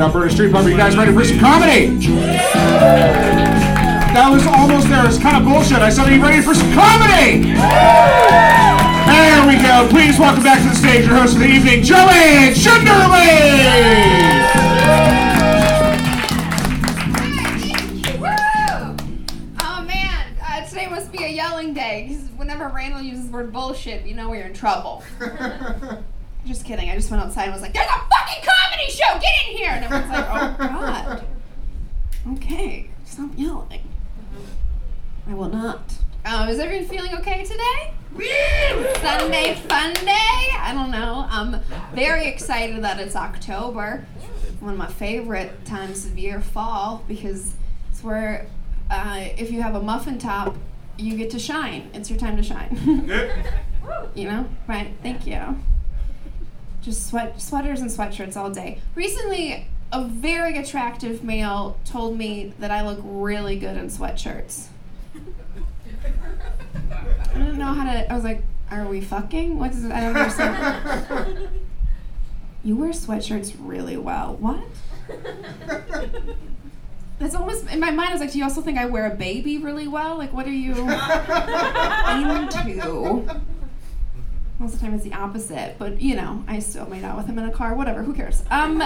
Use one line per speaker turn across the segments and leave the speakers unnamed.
Sorry, Alberta Street Pub. Are you guys ready for some comedy? That was almost there. It's kind of bullshit. I said, Are you ready for some comedy? There we go. Please welcome back to the stage your host of the evening, Joanne Shunderly.
Oh man, uh, today must be a yelling day because whenever Randall uses the word bullshit, you know we're in trouble. just kidding. I just went outside and was like, "There's a fucking show! Get in here!" And everyone's like, "Oh God." Okay, stop yelling. I will not. Um, is everyone feeling okay today? Sunday fun day. I don't know. I'm very excited that it's October. One of my favorite times of year, fall, because it's where uh, if you have a muffin top, you get to shine. It's your time to shine. you know, right? Thank you. Just sweat sweaters and sweatshirts all day. Recently, a very attractive male told me that I look really good in sweatshirts. I don't know how to. I was like, "Are we fucking? What's? It I don't understand." you wear sweatshirts really well. What? That's almost in my mind. I was like, "Do you also think I wear a baby really well? Like, what are you into?" Most of the time it's the opposite, but you know, I still made out with him in a car. Whatever, who cares? Um,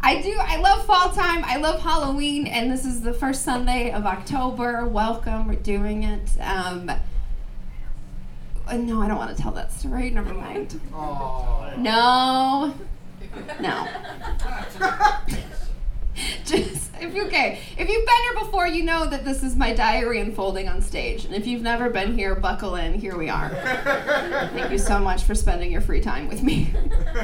I do. I love fall time. I love Halloween, and this is the first Sunday of October. Welcome. We're doing it. Um, no, I don't want to tell that story. Never mind. No. No. Just if you okay, if you've been here before, you know that this is my diary unfolding on stage. And if you've never been here, buckle in. Here we are. Thank you so much for spending your free time with me.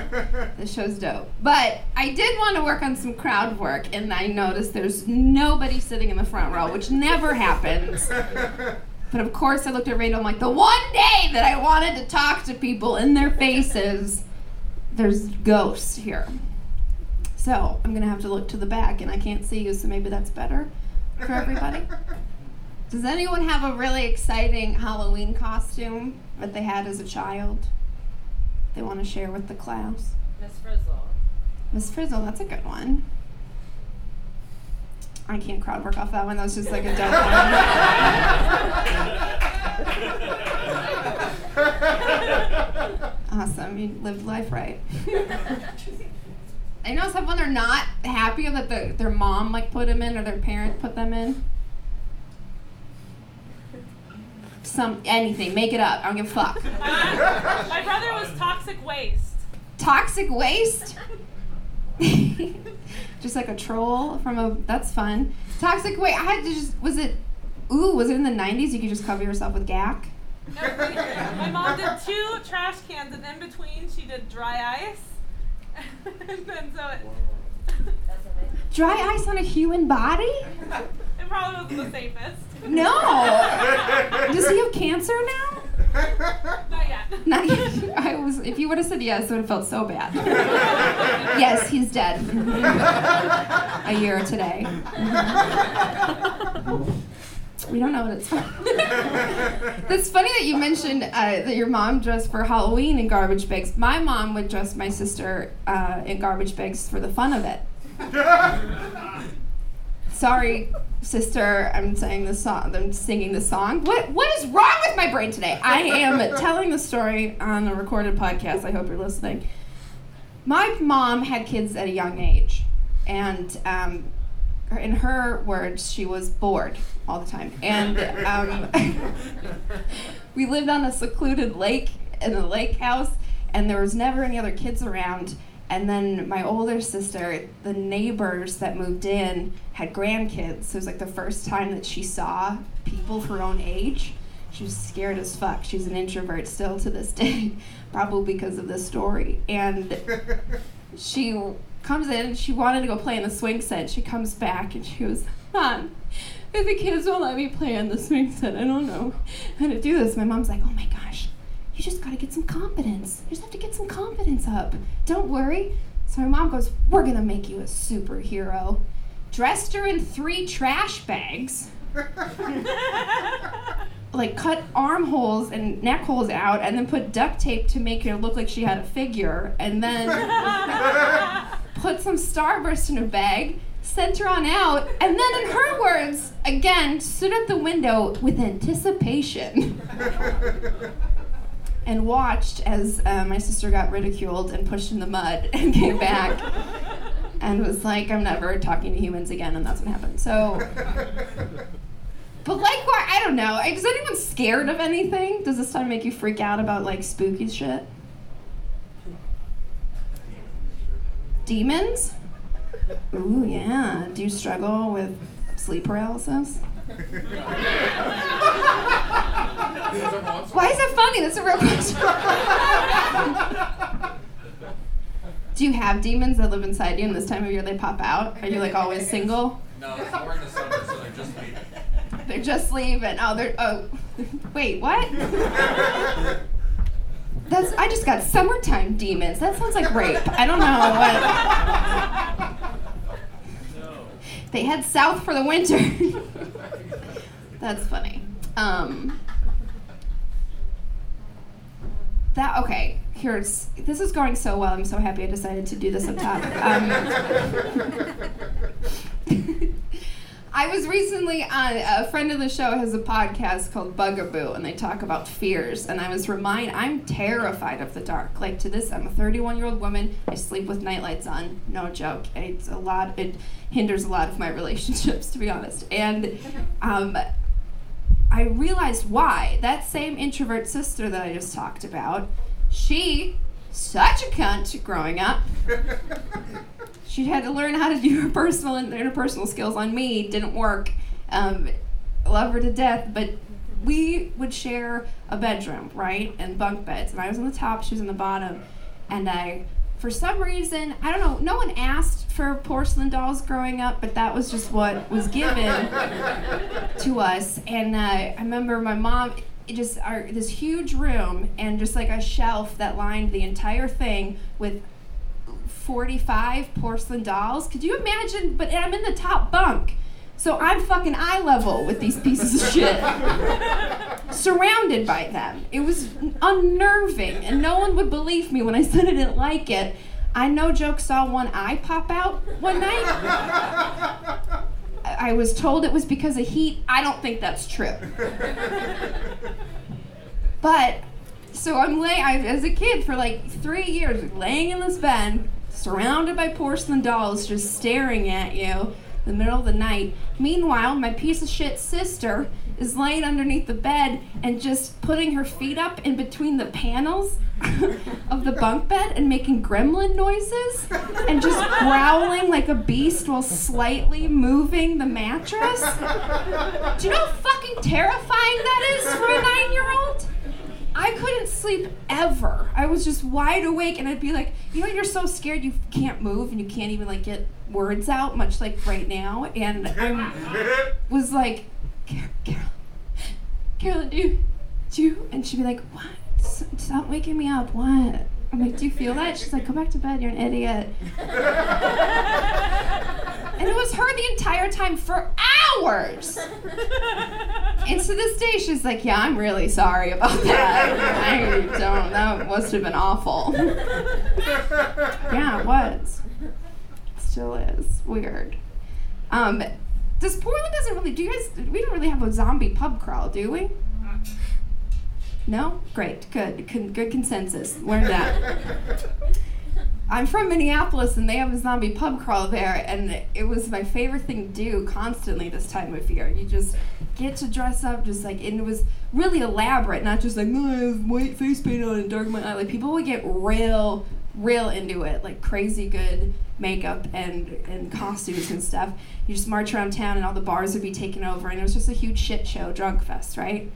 this show's dope. But I did want to work on some crowd work, and I noticed there's nobody sitting in the front row, which never happens. But of course, I looked at Randall. I'm like, the one day that I wanted to talk to people in their faces, there's ghosts here. So I'm gonna have to look to the back, and I can't see you, so maybe that's better for everybody. Does anyone have a really exciting Halloween costume that they had as a child? They want to share with the class.
Miss Frizzle.
Miss Frizzle, that's a good one. I can't crowd work off that one. That was just like a dope one. awesome. You lived life right. I know some when they're not happy that the, their mom like put them in or their parent put them in. Some anything, make it up. I don't give a fuck.
My brother was toxic waste.
Toxic waste. just like a troll from a. That's fun. Toxic waste. I had to just. Was it? Ooh, was it in the '90s? You could just cover yourself with Gak.
No, my mom did two trash cans, and in between she did dry ice. and then so it,
Dry ice on a human body?
it probably wasn't the safest.
No. Does he have cancer now?
Not yet.
Not yet. I was. If you would have said yes, it would have felt so bad. yes, he's dead. A year today. We don't know what it's from. That's funny that you mentioned uh, that your mom dressed for Halloween in garbage bags. My mom would dress my sister uh, in garbage bags for the fun of it. Sorry, sister. I'm saying this song. I'm singing the song. What What is wrong with my brain today? I am telling the story on a recorded podcast. I hope you're listening. My mom had kids at a young age, and um, in her words, she was bored all the time. And um, we lived on a secluded lake in a lake house, and there was never any other kids around. And then my older sister, the neighbors that moved in, had grandkids. So it was like the first time that she saw people her own age. She was scared as fuck. She's an introvert still to this day, probably because of this story. And she comes in, she wanted to go play in the swing set. She comes back and she goes, Mom, if the kids won't let me play on the swing set, I don't know how to do this. My mom's like, Oh my gosh, you just gotta get some confidence. You just have to get some confidence up. Don't worry. So my mom goes, We're gonna make you a superhero. Dressed her in three trash bags. like cut armholes and neck holes out and then put duct tape to make her look like she had a figure and then put some starburst in her bag sent her on out and then in her words again stood at the window with anticipation. And watched as uh, my sister got ridiculed and pushed in the mud and came back and was like i'm never talking to humans again and that's what happened. So but like why I don't know. Is anyone scared of anything? Does this time make you freak out about like spooky shit? Demons? Ooh yeah. Do you struggle with sleep paralysis? Why is that funny? That's a real question. Do you have demons that live inside you and this time of year they pop out? Are you like always single?
No, in the summer, so they're just.
They're just leaving. Oh, they're. Oh, wait, what? That's. I just got summertime demons. That sounds like rape. I don't know what. They head south for the winter. That's funny. Um. That okay. Here's this is going so well. I'm so happy I decided to do this up top. Um, I was recently on a friend of the show has a podcast called Bugaboo and they talk about fears and I was reminded I'm terrified of the dark. Like to this I'm a 31 year old woman. I sleep with nightlights on. No joke. It's a lot it hinders a lot of my relationships to be honest. And um, I realized why. That same introvert sister that I just talked about, she such a cunt growing up. she had to learn how to do her personal and interpersonal skills on me. Didn't work. Um, love her to death, but we would share a bedroom, right, and bunk beds. And I was on the top, she was on the bottom, and I, for some reason, I don't know. No one asked for porcelain dolls growing up, but that was just what was given to us. And uh, I remember my mom. Just our this huge room and just like a shelf that lined the entire thing with 45 porcelain dolls. Could you imagine? But I'm in the top bunk. So I'm fucking eye level with these pieces of shit. Surrounded by them. It was unnerving, and no one would believe me when I said I didn't like it. I no joke saw one eye pop out one night. I was told it was because of heat. I don't think that's true. But so I'm laying as a kid for like three years, laying in this bed, surrounded by porcelain dolls, just staring at you in the middle of the night. Meanwhile, my piece of shit sister is laying underneath the bed and just putting her feet up in between the panels of the bunk bed and making gremlin noises and just growling like a beast while slightly moving the mattress. Do you know how fucking terrifying that is for a nine year old? I couldn't sleep ever. I was just wide awake, and I'd be like, you know, you're so scared you can't move and you can't even like get words out, much like right now. And I was like, Car- Carol, Carolyn, do you, do you? And she'd be like, what? Stop waking me up. What? I'm like, do you feel that? She's like, go back to bed. You're an idiot. And it was her the entire time for hours. And to this day, she's like, Yeah, I'm really sorry about that. I don't, that must have been awful. Yeah, it was. Still is. Weird. Um, does Portland doesn't really, do you guys, we don't really have a zombie pub crawl, do we? No? Great, good, Con- good consensus. Learn that. I'm from Minneapolis and they have a zombie pub crawl there, and it was my favorite thing to do constantly this time of year. You just get to dress up, just like, and it was really elaborate, not just like, oh, I have white face paint on and dark my eye. Like, people would get real, real into it, like crazy good makeup and, and costumes and stuff. You just march around town, and all the bars would be taken over, and it was just a huge shit show, drunk fest, right?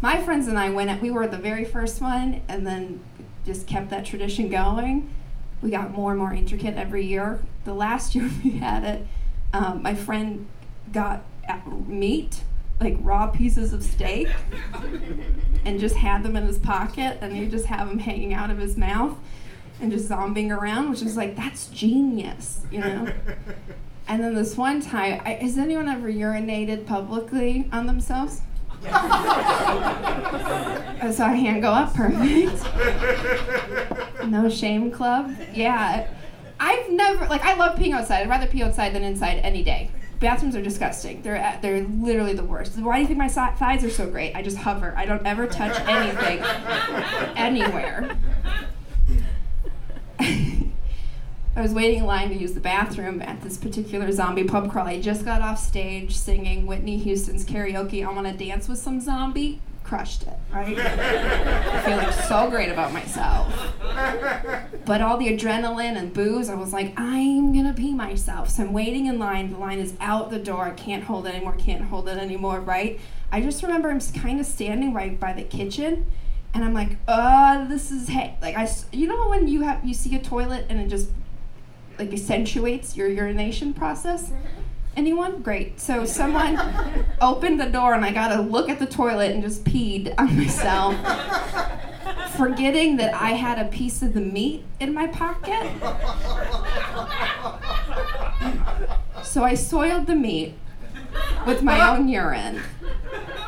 My friends and I went, we were the very first one, and then just kept that tradition going we got more and more intricate every year. The last year we had it, um, my friend got meat, like raw pieces of steak, and just had them in his pocket, and he just have them hanging out of his mouth, and just zombing around, which is like that's genius, you know. And then this one time, I, has anyone ever urinated publicly on themselves? I saw a hand go up, perfect. No shame club. Yeah. I've never like I love peeing outside. I'd rather pee outside than inside any day. Bathrooms are disgusting. They're uh, they're literally the worst. Why do you think my thighs are so great? I just hover. I don't ever touch anything anywhere. I was waiting in line to use the bathroom at this particular zombie pub crawl. I just got off stage singing Whitney Houston's karaoke. I want to dance with some zombie. Crushed it, right? I feel like so great about myself. But all the adrenaline and booze, I was like, I'm gonna pee myself. So I'm waiting in line. The line is out the door. I can't hold it anymore. Can't hold it anymore, right? I just remember I'm kind of standing right by the kitchen, and I'm like, uh, this is hey, like I, you know when you have you see a toilet and it just like accentuates your urination process. Mm-hmm. Anyone? Great. So someone opened the door and I got to look at the toilet and just peed on myself, forgetting that I had a piece of the meat in my pocket. So I soiled the meat with my own urine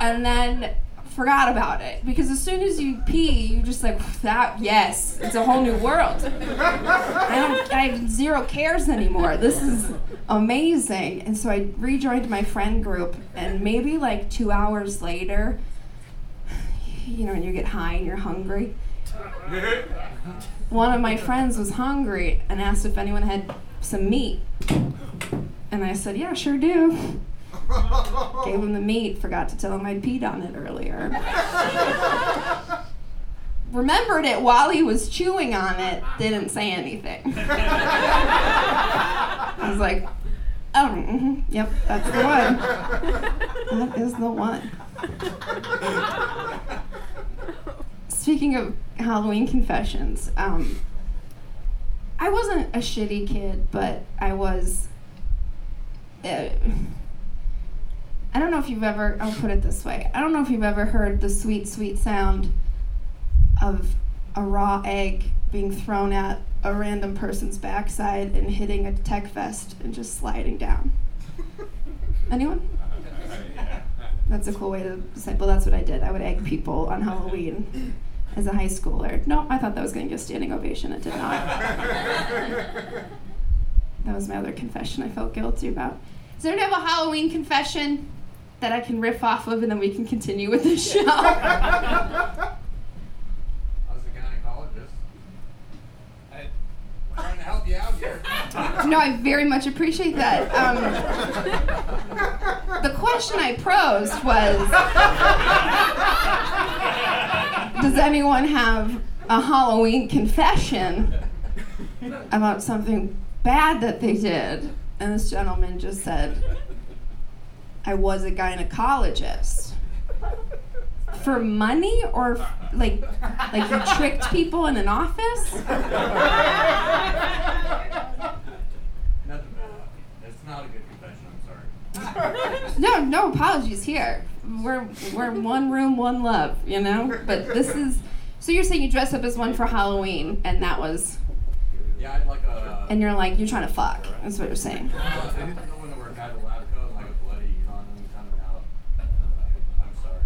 and then forgot about it because as soon as you pee, you're just like that. Yes, it's a whole new world. I don't. I have zero cares anymore. This is amazing. And so I rejoined my friend group, and maybe like two hours later, you know, when you get high and you're hungry. One of my friends was hungry and asked if anyone had some meat. And I said, Yeah, sure do. Gave him the meat, forgot to tell him I'd peed on it earlier. Remembered it while he was chewing on it, didn't say anything. I was like, Oh, mhm, yep, that's the one. That is the one. Speaking of Halloween confessions, um, I wasn't a shitty kid, but I was. Uh, I don't know if you've ever, I'll put it this way. I don't know if you've ever heard the sweet, sweet sound of a raw egg being thrown at a random person's backside and hitting a tech vest and just sliding down. Anyone? That's a cool way to say, well, that's what I did. I would egg people on Halloween as a high schooler. No, I thought that was going to get a standing ovation. It did not. That was my other confession I felt guilty about. Does anyone have a Halloween confession that I can riff off of and then we can continue with the show?
I was a gynecologist. I, trying to help you out here.
no, I very much appreciate that. Um, the question I posed was Does anyone have a Halloween confession about something bad that they did? And this gentleman just said, I was a gynecologist. For money or f- like like you tricked people in an office?
It's not a good confession, I'm sorry.
No, no apologies here. We're we're one room, one love, you know. But this is. So you're saying you dress up as one for Halloween, and that was,
Yeah, I'd like a.
and you're like you're trying to fuck. That's what you're saying.
I didn't know when to wear kind of lab coat and like a bloody condom coming out. I'm sorry.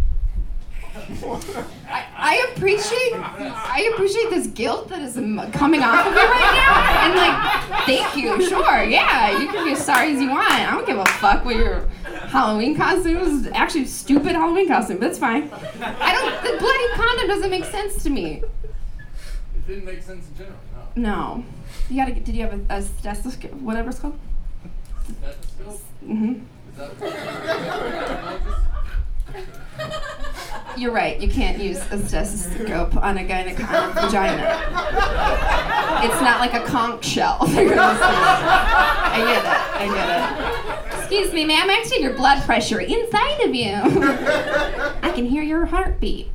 I, I appreciate I appreciate this guilt that is coming off of me right now, and like, thank you. Sure, yeah, you can be as sorry as you want. I don't give a fuck what your Halloween costume is. Actually, stupid Halloween costume. But it's fine. I don't. The bloody condom doesn't make sense to me.
It didn't make sense in general, no.
No. You gotta. Did you have a, a stethoscope? Whatever it's called.
Stethoscope?
hmm
Is that what
You're right. You can't use a stethoscope on a gynecologist vagina. It's not like a conch shell. I get it. I get it. Excuse me, ma'am. See your blood pressure inside of you. I can hear your heartbeat.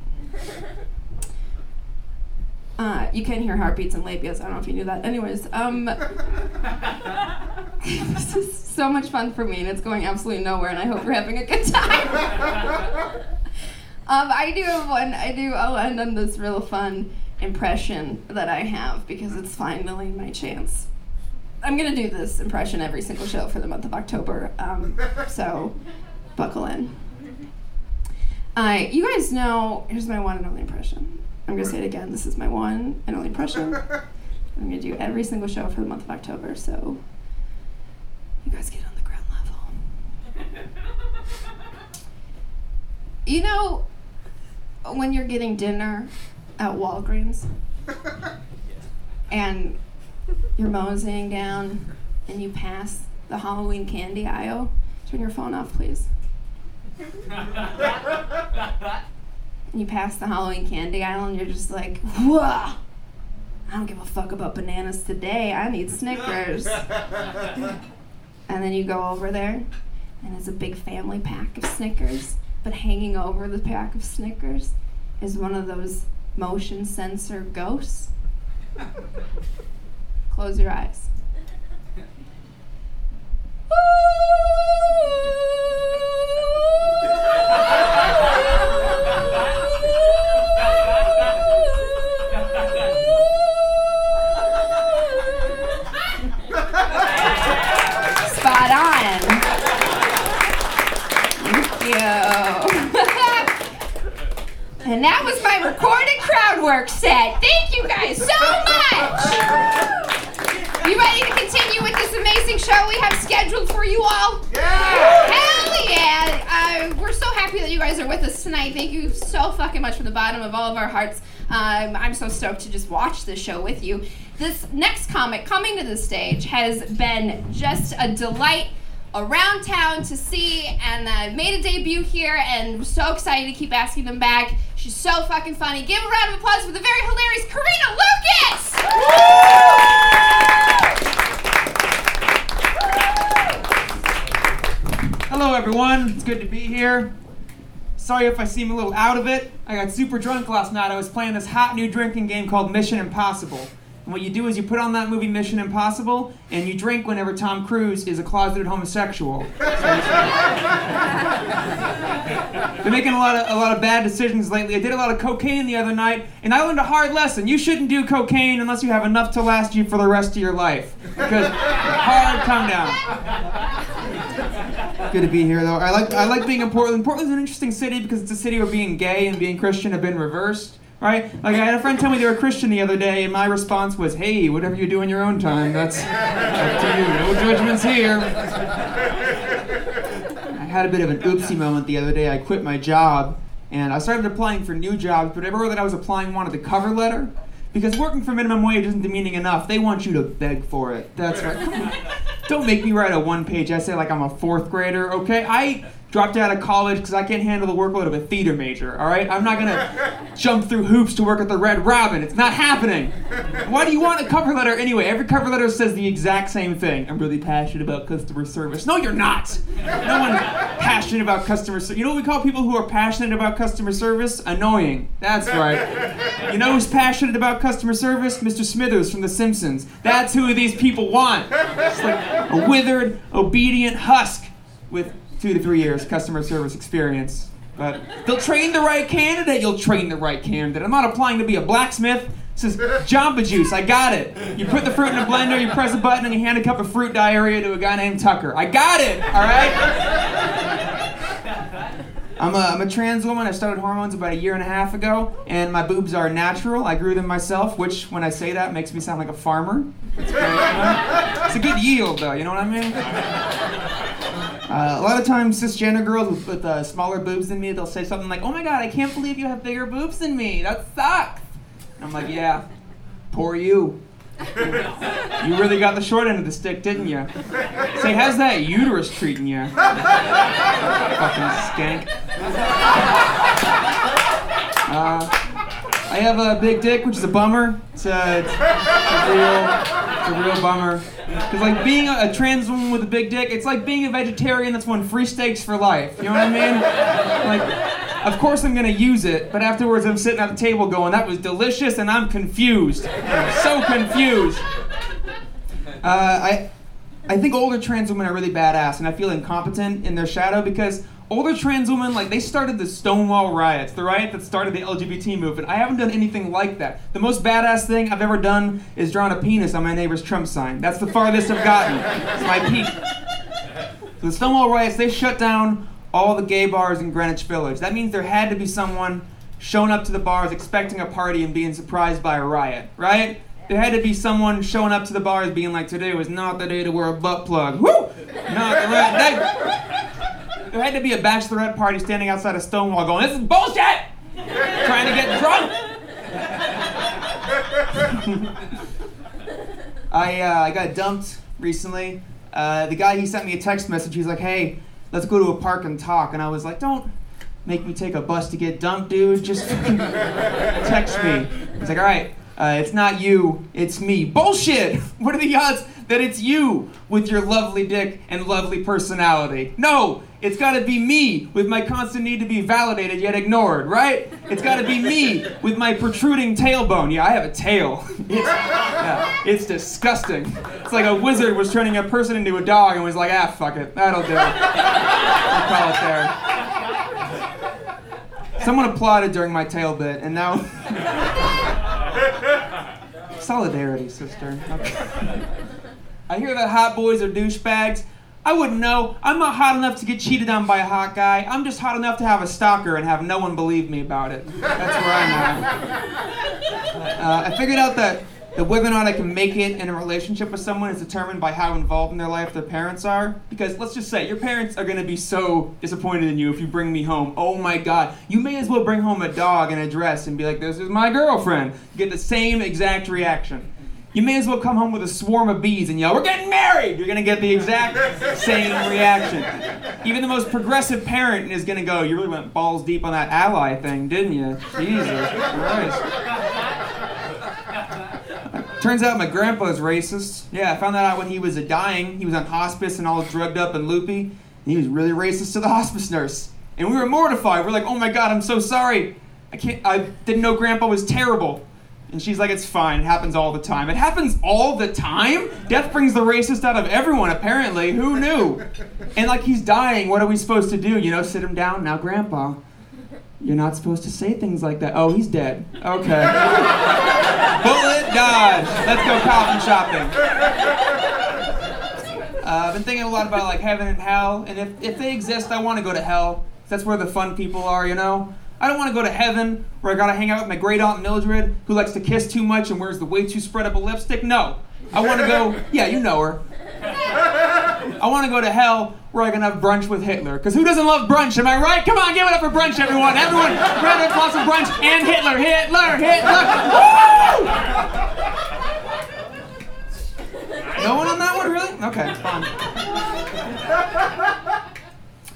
Uh, you can hear heartbeats and labias. I don't know if you knew that. Anyways, um, this is so much fun for me, and it's going absolutely nowhere. And I hope you're having a good time. Um, I do have one. I do. I'll end on this real fun impression that I have because it's finally my chance. I'm gonna do this impression every single show for the month of October. Um, so, buckle in. I, you guys know, here's my one and only impression. I'm gonna mm-hmm. say it again. This is my one and only impression. I'm gonna do every single show for the month of October, so you guys get on the ground level. You know, when you're getting dinner at Walgreens and you're moseying down and you pass the Halloween candy aisle, turn your phone off, please. And you pass the Halloween candy aisle and you're just like, whoa! I don't give a fuck about bananas today. I need Snickers. and then you go over there and it's a big family pack of Snickers, but hanging over the pack of Snickers is one of those motion sensor ghosts. Close your eyes. and that was my recorded crowd work set. Thank you guys so much. You ready to continue with this amazing show we have scheduled for you all? Yeah! Hell yeah! Uh, we're so happy that you guys are with us tonight. Thank you so fucking much from the bottom of all of our hearts. Um, I'm so stoked to just watch this show with you. This next comic coming to the stage has been just a delight around town to see and uh, made a debut here and so excited to keep asking them back. She's so fucking funny. Give a round of applause for the very hilarious Karina Lucas!
Hello, everyone. It's good to be here. Sorry if I seem a little out of it. I got super drunk last night. I was playing this hot new drinking game called Mission Impossible. And what you do is you put on that movie Mission Impossible, and you drink whenever Tom Cruise is a closeted homosexual. They're making a lot of a lot of bad decisions lately. I did a lot of cocaine the other night, and I learned a hard lesson. You shouldn't do cocaine unless you have enough to last you for the rest of your life. Because hard come down. Good to be here, though. I like I like being in Portland. Portland's an interesting city because it's a city where being gay and being Christian have been reversed, right? Like I had a friend tell me they were Christian the other day, and my response was, "Hey, whatever you do in your own time, that's up to you. No judgments here." I had a bit of an oopsie moment the other day. I quit my job, and I started applying for new jobs, but everywhere that I was applying wanted the cover letter. Because working for minimum wage isn't demeaning enough. They want you to beg for it. That's right. Don't make me write a one page essay like I'm a fourth grader, okay? I dropped out of college because I can't handle the workload of a theater major, all right? I'm not gonna jump through hoops to work at the Red Robin. It's not happening. Why do you want a cover letter anyway? Every cover letter says the exact same thing. I'm really passionate about customer service. No, you're not. No one's passionate about customer service. You know what we call people who are passionate about customer service? Annoying. That's right. You know who's passionate about customer service? Mr. Smithers from The Simpsons. That's who these people want. It's like a withered, obedient husk with two to three years customer service experience. But they'll train the right candidate. You'll train the right candidate. I'm not applying to be a blacksmith. This is Jamba Juice. I got it. You put the fruit in a blender, you press a button, and you hand a cup of fruit diarrhea to a guy named Tucker. I got it. All right. I'm a, I'm a trans woman. I started hormones about a year and a half ago, and my boobs are natural. I grew them myself, which, when I say that, makes me sound like a farmer. It's a good yield, though. You know what I mean? Uh, a lot of times, cisgender girls with, with uh, smaller boobs than me, they'll say something like, "Oh my God, I can't believe you have bigger boobs than me. That sucks." And I'm like, "Yeah, poor you. You really got the short end of the stick, didn't you?" Say, how's that uterus treating you? Fucking skank. Uh, I have a big dick, which is a bummer. It's a, it's a real, it's a real bummer. Because like being a, a trans woman with a big dick, it's like being a vegetarian that's won free steaks for life. You know what I mean? Like, of course I'm gonna use it, but afterwards I'm sitting at the table going, "That was delicious," and I'm confused. I'm so confused. Uh, I, I think older trans women are really badass, and I feel incompetent in their shadow because older trans women, like, they started the Stonewall riots, the riot that started the LGBT movement. I haven't done anything like that. The most badass thing I've ever done is drawn a penis on my neighbor's Trump sign. That's the farthest I've gotten. It's my peak. So the Stonewall riots, they shut down all the gay bars in Greenwich Village. That means there had to be someone showing up to the bars expecting a party and being surprised by a riot, right? There had to be someone showing up to the bars being like, today was not the day to wear a butt plug. Woo! Not the right day. There had to be a bachelorette party standing outside a Stonewall going, this is bullshit! Trying to get drunk. I, uh, I got dumped recently. Uh, the guy, he sent me a text message. He's like, hey, let's go to a park and talk. And I was like, don't make me take a bus to get dumped, dude. Just text me. He's like, all right, uh, it's not you, it's me. Bullshit! What are the odds that it's you with your lovely dick and lovely personality? No, it's gotta be me with my constant need to be validated yet ignored, right? It's gotta be me with my protruding tailbone. Yeah, I have a tail. It's, yeah, it's disgusting. It's like a wizard was turning a person into a dog and was like, ah, fuck it, that'll do. I'll call it there. Someone applauded during my tail bit, and now. Solidarity, sister. Okay. I hear that hot boys are douchebags. I wouldn't know. I'm not hot enough to get cheated on by a hot guy. I'm just hot enough to have a stalker and have no one believe me about it. That's where I'm at. Uh, I figured out that the whether or not I can make it in a relationship with someone is determined by how involved in their life their parents are. Because let's just say your parents are gonna be so disappointed in you if you bring me home. Oh my god, you may as well bring home a dog and a dress and be like, "This is my girlfriend." You get the same exact reaction. You may as well come home with a swarm of bees and yell, We're getting married! You're gonna get the exact same reaction. Even the most progressive parent is gonna go, You really went balls deep on that ally thing, didn't you? Jesus Christ. Turns out my grandpa's racist. Yeah, I found that out when he was dying. He was on hospice and all drugged up and loopy. And he was really racist to the hospice nurse. And we were mortified. We're like, oh my god, I'm so sorry. I can't I didn't know grandpa was terrible. And she's like, it's fine. It happens all the time. It happens all the time? Death brings the racist out of everyone, apparently. Who knew? And like, he's dying. What are we supposed to do? You know, sit him down. Now, Grandpa, you're not supposed to say things like that. Oh, he's dead. Okay. Bullet dodge. Let's go coffin shopping. Uh, I've been thinking a lot about like heaven and hell, and if, if they exist, I want to go to hell. That's where the fun people are, you know? I don't want to go to heaven where I gotta hang out with my great aunt Mildred, who likes to kiss too much and wears the way too spread up a lipstick. No. I want to go, yeah, you know her. I want to go to hell where I can have brunch with Hitler. Because who doesn't love brunch? Am I right? Come on, give it up for brunch, everyone. Everyone, round of applause for brunch and Hitler. Hitler, Hitler. Woo! No one on that one, really? Okay.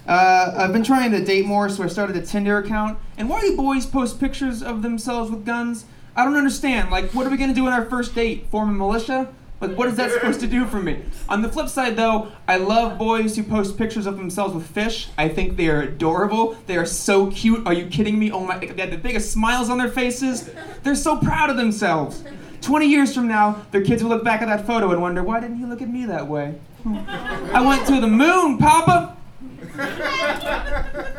Uh, I've been trying to date more, so I started a Tinder account. And why do boys post pictures of themselves with guns? I don't understand. Like, what are we gonna do on our first date? Form a militia? Like, what is that supposed to do for me? On the flip side, though, I love boys who post pictures of themselves with fish. I think they are adorable. They are so cute. Are you kidding me? Oh my! They have the biggest smiles on their faces. They're so proud of themselves. 20 years from now, their kids will look back at that photo and wonder, why didn't he look at me that way? I went to the moon, Papa.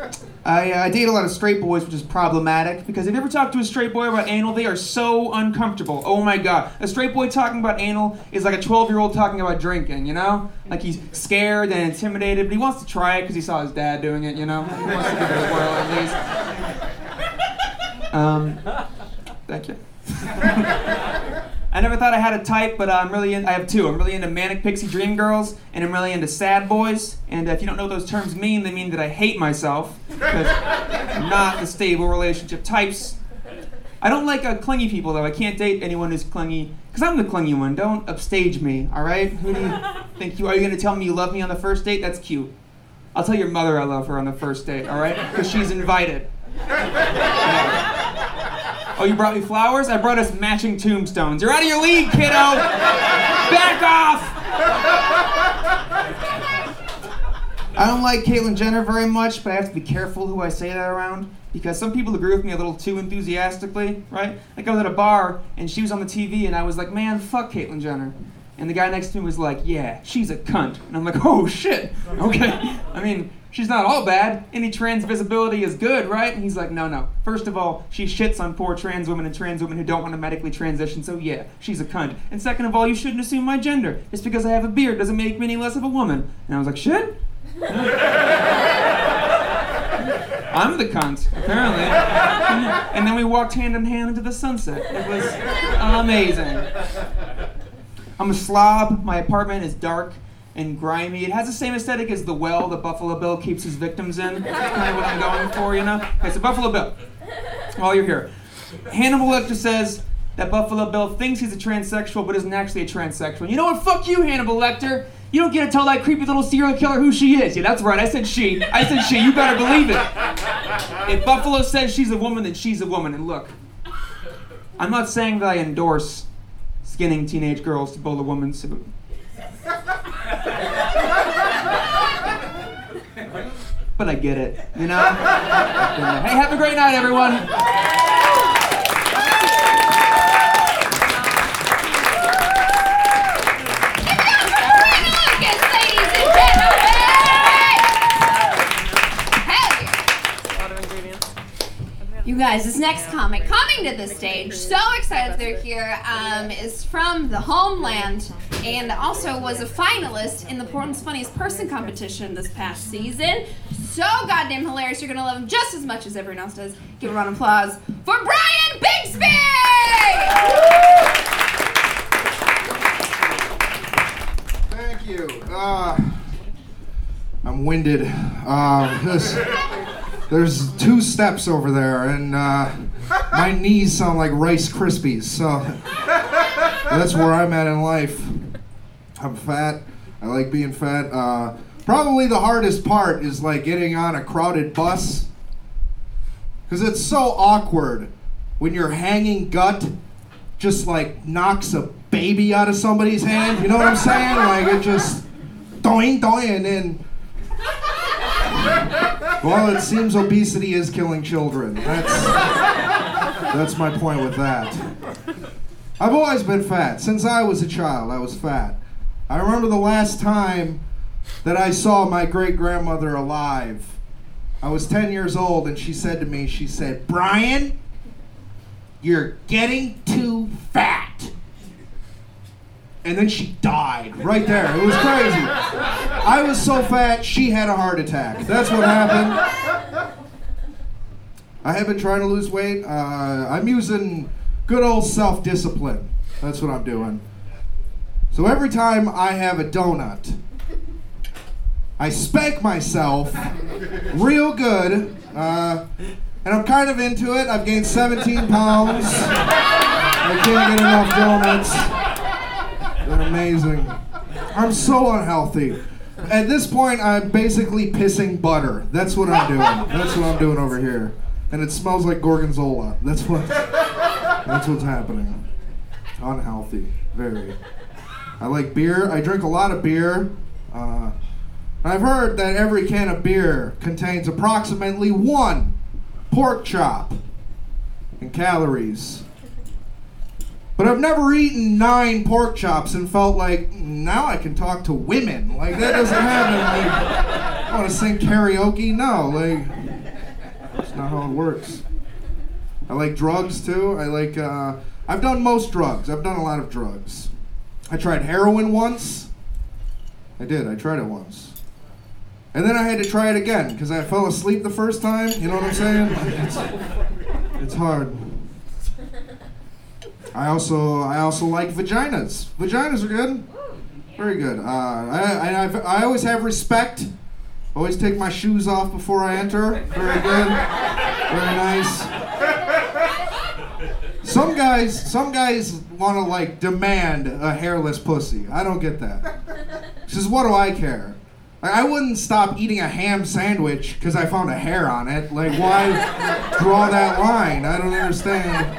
I, uh, I date a lot of straight boys, which is problematic because if you ever talk to a straight boy about anal, they are so uncomfortable. Oh my god. A straight boy talking about anal is like a 12 year old talking about drinking, you know? Like he's scared and intimidated, but he wants to try it because he saw his dad doing it, you know? He wants to give it a whirl at least. Um, thank you. I never thought I had a type, but uh, I'm really in, I have two. I'm really into manic pixie dream girls, and I'm really into sad boys. And if you don't know what those terms mean, they mean that I hate myself because I'm not the stable relationship types. I don't like uh, clingy people though. I can't date anyone who's clingy because I'm the clingy one. Don't upstage me, all right? Who do you think you are? You gonna tell me you love me on the first date? That's cute. I'll tell your mother I love her on the first date, all right? Because she's invited. Oh, you brought me flowers? I brought us matching tombstones. You're out of your league, kiddo! Back off! I don't like Caitlyn Jenner very much, but I have to be careful who I say that around because some people agree with me a little too enthusiastically, right? Like I was at a bar and she was on the TV and I was like, man, fuck Caitlyn Jenner. And the guy next to me was like, yeah, she's a cunt. And I'm like, oh shit, okay. I mean, she's not all bad. Any trans visibility is good, right? And he's like, no, no. First of all, she shits on poor trans women and trans women who don't want to medically transition, so yeah, she's a cunt. And second of all, you shouldn't assume my gender. Just because I have a beard doesn't make me any less of a woman. And I was like, shit? I'm the cunt, apparently. and then we walked hand in hand into the sunset. It was amazing. I'm a slob. My apartment is dark and grimy. It has the same aesthetic as the well that Buffalo Bill keeps his victims in. That's kind of what I'm going for, you know? Okay, so Buffalo Bill, while you're here, Hannibal Lecter says that Buffalo Bill thinks he's a transsexual but isn't actually a transsexual. You know what? Fuck you, Hannibal Lecter. You don't get to tell that creepy little serial killer who she is. Yeah, that's right. I said she. I said she. You better believe it. If Buffalo says she's a woman, then she's a woman. And look, I'm not saying that I endorse skinning teenage girls to build a woman's suit. But I get it, you know? hey, have a great night, everyone.
You guys, this next comic coming to the stage, so excited they're here, um, is from the homeland and also was a finalist in the Portland's Funniest Person competition this past season. So goddamn hilarious, you're gonna love him just as much as everyone else does. Give a round of applause for Brian Bixby!
Thank you. Uh, I'm winded. Uh, this, there's two steps over there, and uh, my knees sound like Rice Krispies. So that's where I'm at in life. I'm fat. I like being fat. Uh, probably the hardest part is like getting on a crowded bus, because it's so awkward when your hanging gut just like knocks a baby out of somebody's hand. You know what I'm saying? Like it just doing doing and then. Well, it seems obesity is killing children. That's that's my point with that. I've always been fat since I was a child. I was fat. I remember the last time that I saw my great grandmother alive. I was 10 years old, and she said to me, she said, Brian, you're getting too fat. And then she died right there. It was crazy. I was so fat, she had a heart attack. That's what happened. I have been trying to lose weight. Uh, I'm using good old self discipline. That's what I'm doing. So every time I have a donut, I spank myself real good. Uh, and I'm kind of into it. I've gained 17 pounds. I can't get enough donuts. They're amazing. I'm so unhealthy. At this point, I'm basically pissing butter. That's what I'm doing. That's what I'm doing over here. And it smells like gorgonzola. That's what. That's what's happening. Unhealthy, very. I like beer. I drink a lot of beer. Uh, I've heard that every can of beer contains approximately one pork chop in calories. But I've never eaten nine pork chops and felt like now I can talk to women. Like that doesn't happen. Like I want to sing karaoke. No, like that's not how it works. I like drugs too. I like. Uh, I've done most drugs. I've done a lot of drugs. I tried heroin once. I did. I tried it once. And then I had to try it again because I fell asleep the first time. You know what I'm saying? It's, it's hard. I also I also like vaginas. Vaginas are good. Very good. Uh, I, I I've- I always have respect. Always take my shoes off before I enter. Very good. Very nice. Some guys some guys want to like demand a hairless pussy. I don't get that. Says what do I care? Like, I wouldn't stop eating a ham sandwich because I found a hair on it. Like, why draw that line? I don't understand.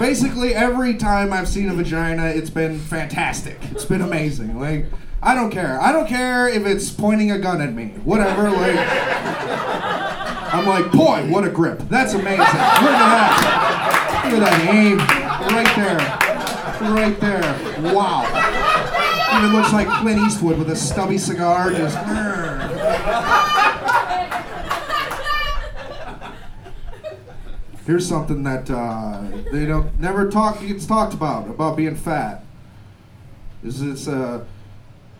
Basically, every time I've seen a vagina, it's been fantastic. It's been amazing. Like, I don't care. I don't care if it's pointing a gun at me. Whatever. Like, I'm like, boy, what a grip. That's amazing. Look at that. Look at that aim. Right there. Right there. Wow. Even looks like Clint Eastwood with a stubby cigar. Just. Here's something that uh, they don't never talk gets talked about about being fat. Is it's uh,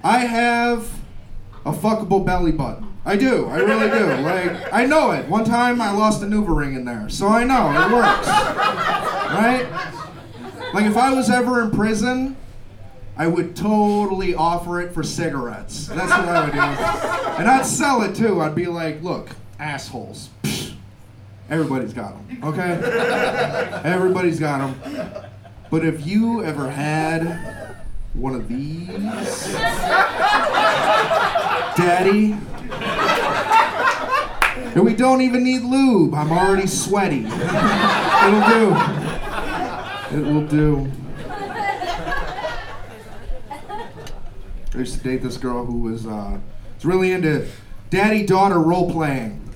I have a fuckable belly button. I do. I really do. Like I know it. One time I lost a NuvaRing in there, so I know it works. Right? Like if I was ever in prison, I would totally offer it for cigarettes. That's what I would do. And I'd sell it too. I'd be like, look, assholes. Everybody's got them, okay? Everybody's got them. But if you ever had one of these, Daddy, and we don't even need lube. I'm already sweaty. It'll do. It will do. I used to date this girl who was uh, was really into daddy daughter role playing,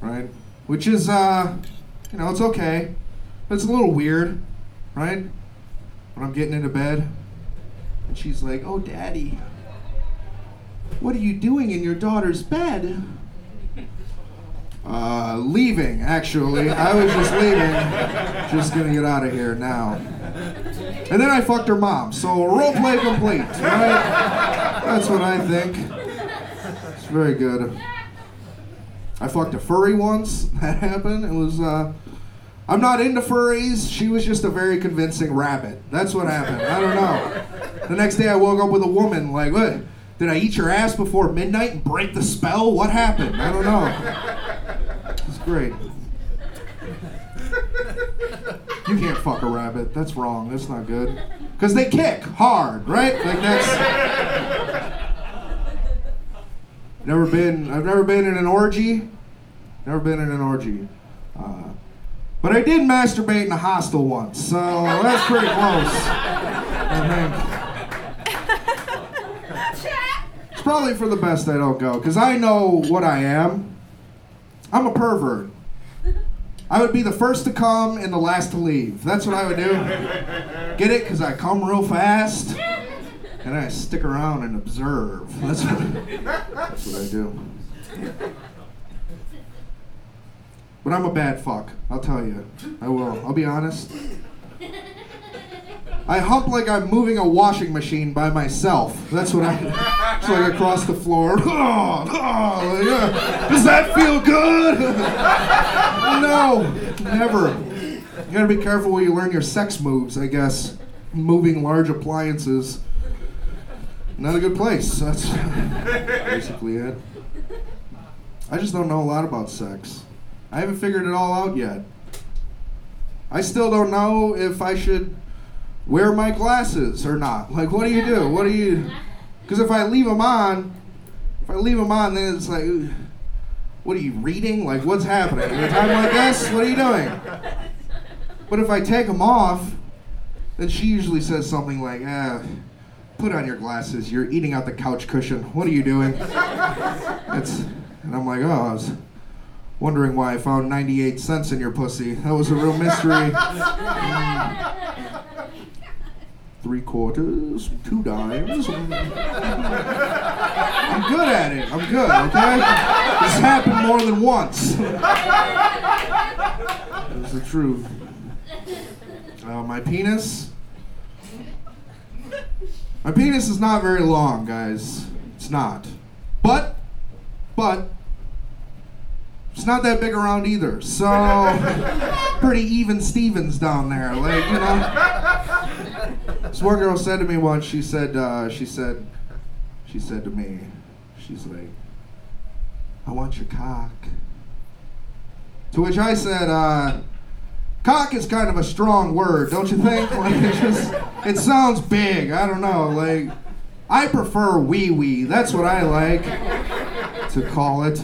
right? Which is, uh, you know, it's okay, but it's a little weird, right? When I'm getting into bed, and she's like, "Oh, daddy, what are you doing in your daughter's bed?" Uh, leaving, actually. I was just leaving. Just gonna get out of here now. And then I fucked her mom, so role play complete, right? That's what I think. It's very good. I fucked a furry once. That happened. It was, uh, I'm not into furries. She was just a very convincing rabbit. That's what happened. I don't know. The next day I woke up with a woman, like, what? Did I eat your ass before midnight and break the spell? What happened? I don't know. It's great. You can't fuck a rabbit. That's wrong. That's not good. Because they kick hard, right? Like that's. Never been. I've never been in an orgy. Never been in an orgy. Uh, but I did masturbate in a hostel once, so that's pretty close. I think. It's probably for the best I don't go, because I know what I am. I'm a pervert. I would be the first to come and the last to leave. That's what I would do. Get it? Because I come real fast and I stick around and observe. That's what, that's what I do. But I'm a bad fuck. I'll tell you. I will. I'll be honest. I hump like I'm moving a washing machine by myself. That's what I. It's like across the floor. Oh, oh, uh, does that feel good? no, never. You gotta be careful where you learn your sex moves. I guess moving large appliances. Not a good place. That's basically it. I just don't know a lot about sex. I haven't figured it all out yet. I still don't know if I should wear my glasses or not. Like, what do you do? What do you? Because if I leave them on, if I leave them on, then it's like, what are you reading? Like, what's happening? At a time like this, what are you doing? But if I take them off, then she usually says something like, ah, put on your glasses. You're eating out the couch cushion. What are you doing? That's, and I'm like, oh, I was wondering why I found 98 cents in your pussy. That was a real mystery. Three quarters, two dimes. I'm good at it. I'm good, okay? This happened more than once. That's the truth. Uh, my penis. My penis is not very long, guys. It's not. But, but, it's not that big around either. So, pretty even Stevens down there. Like, you know. This one girl said to me once, she said, uh, she said, she said to me, she's like, I want your cock. To which I said, uh, cock is kind of a strong word, don't you think? Like, it just, it sounds big. I don't know. Like, I prefer wee wee. That's what I like to call it.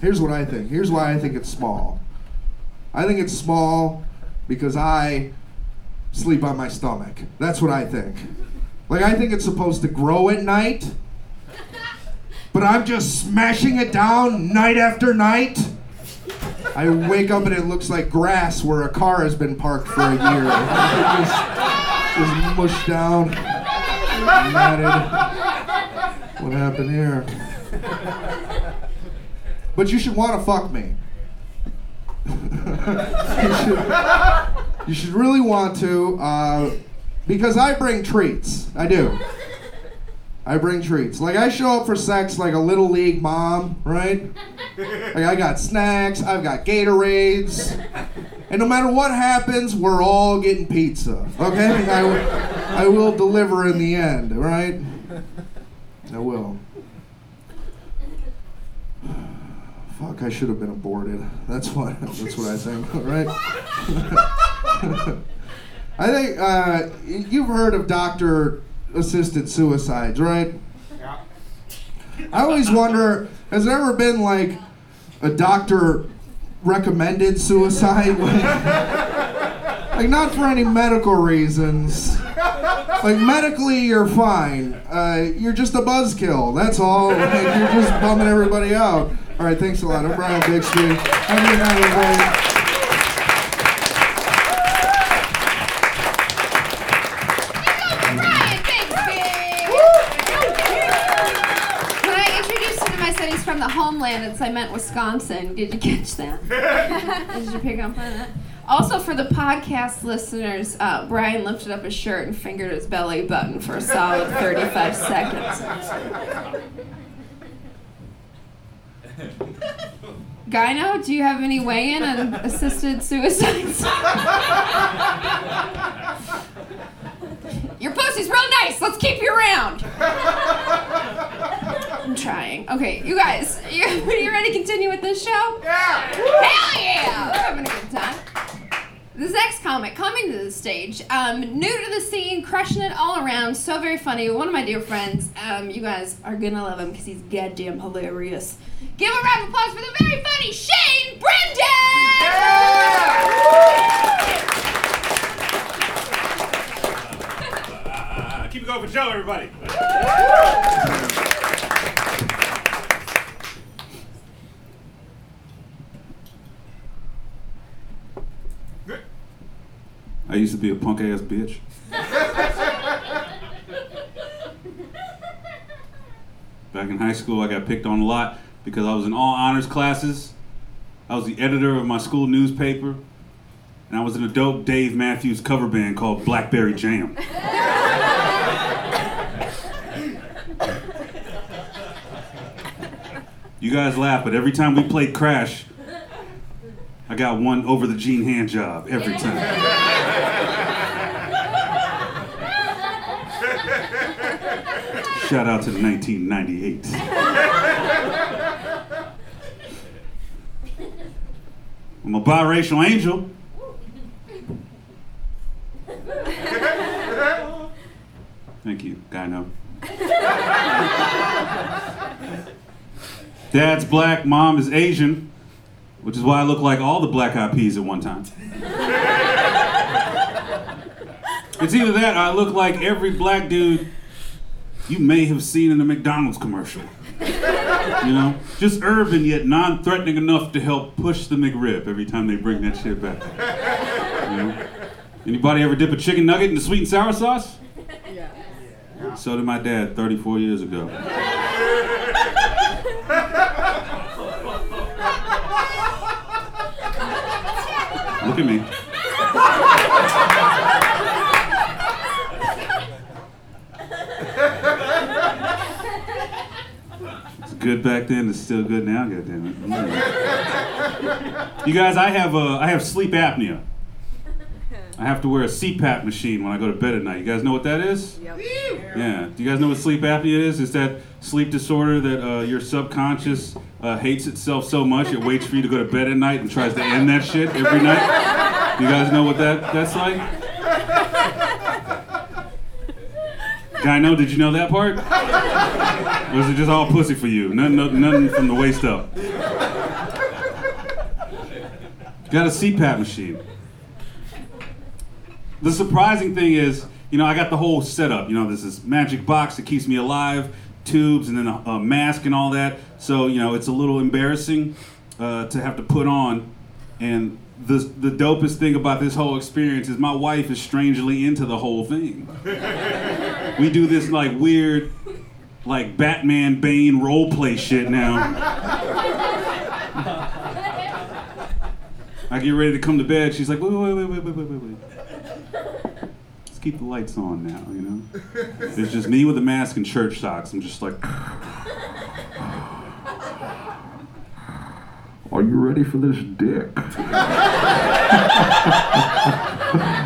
Here's what I think. Here's why I think it's small. I think it's small because I sleep on my stomach. That's what I think. Like, I think it's supposed to grow at night, but I'm just smashing it down night after night. I wake up and it looks like grass where a car has been parked for a year. just, just mushed down, matted. What happened here? But you should want to fuck me. you, should, you should really want to, uh, because I bring treats. I do. I bring treats. Like I show up for sex like a little league mom, right? Like I got snacks, I've got Gatorades, and no matter what happens, we're all getting pizza. Okay? I, will- I will deliver in the end, right? I will. Fuck, I should have been aborted. That's what. That's what I think. Right? I think uh, you've heard of doctor-assisted suicides, right?
Yeah.
I always wonder, has there ever been like a doctor recommended suicide? like not for any medical reasons. Like medically you're fine. Uh, you're just a buzzkill. That's all. Like, you're just bumming everybody out. All right, thanks a lot. I'm Brian Bixby. Have a good night, everybody.
I meant Wisconsin. Did you catch that? Did you pick up on that? Also, for the podcast listeners, uh, Brian lifted up his shirt and fingered his belly button for a solid 35 seconds. Gyno, do you have any weigh in on assisted suicides? Your pussy's real nice. Let's keep you around. I'm trying. Okay, you guys, you, you ready to continue with this show?
Yeah.
Hell yeah! We're having a good time. This next comic coming to the stage, um, new to the scene, crushing it all around, so very funny. One of my dear friends, um, you guys are gonna love him because he's goddamn hilarious. Give a round of applause for the very funny Shane Brendan!
Uh, keep it going for Joe, everybody. I used to be a punk ass bitch. Back in high school, I got picked on a lot because I was in all honors classes. I was the editor of my school newspaper, and I was in a dope Dave Matthews cover band called Blackberry Jam. You guys laugh, but every time we played Crash, I got one over the Gene hand job every time. Shout out to the 1998. I'm a biracial angel. Thank you, Gyno. Dad's black, mom is Asian, which is why I look like all the black eyed peas at one time. it's either that or I look like every black dude you may have seen in a McDonald's commercial. You know? Just urban yet non threatening enough to help push the McRib every time they bring that shit back. You know? Anybody ever dip a chicken nugget in the sweet and sour sauce? Yeah. So did my dad 34 years ago. Look at me. Good back then. It's still good now. Goddamn it. Mm. You guys, I have uh, I have sleep apnea. I have to wear a CPAP machine when I go to bed at night. You guys know what that is? Yeah. Do you guys know what sleep apnea is? It's that sleep disorder that uh, your subconscious uh, hates itself so much it waits for you to go to bed at night and tries to end that shit every night. You guys know what that that's like? Guy, I know? Did you know that part? Was it just all pussy for you? Nothing, nothing, nothing from the waist up. Got a CPAP machine. The surprising thing is, you know, I got the whole setup. You know, there's this magic box that keeps me alive, tubes, and then a, a mask and all that. So, you know, it's a little embarrassing uh, to have to put on. And the the dopest thing about this whole experience is my wife is strangely into the whole thing. we do this like weird, like Batman Bane role play shit now. I get ready to come to bed. She's like, wait, wait, wait, wait, wait, wait, wait, wait. Let's keep the lights on now, you know? It's just me with a mask and church socks. I'm just like, Are you ready for this dick?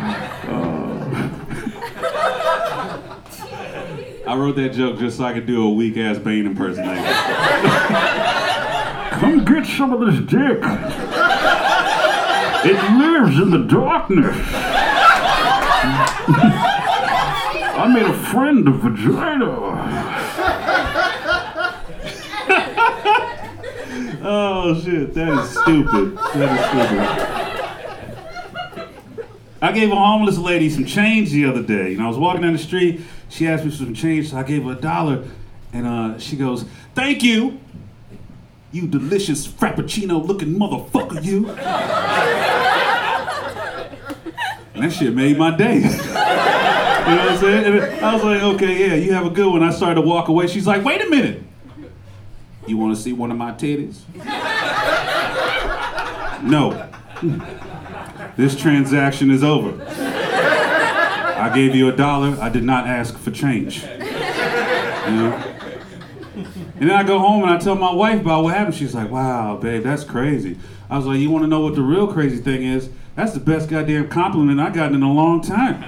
I wrote that joke just so I could do a weak ass Bane impersonation. Come get some of this dick. It lives in the darkness. I made a friend of vagina. oh shit, that is stupid. That is stupid. I gave a homeless lady some change the other day. You know, I was walking down the street. She asked me for some change, so I gave her a dollar, and uh, she goes, "Thank you, you delicious frappuccino-looking motherfucker, you." And that shit made my day. you know what I'm saying? And I was like, "Okay, yeah, you have a good one." I started to walk away. She's like, "Wait a minute, you want to see one of my titties?" no. This transaction is over. I gave you a dollar. I did not ask for change. You know? And then I go home and I tell my wife about what happened. She's like, wow, babe, that's crazy. I was like, you want to know what the real crazy thing is? That's the best goddamn compliment I gotten in a long time.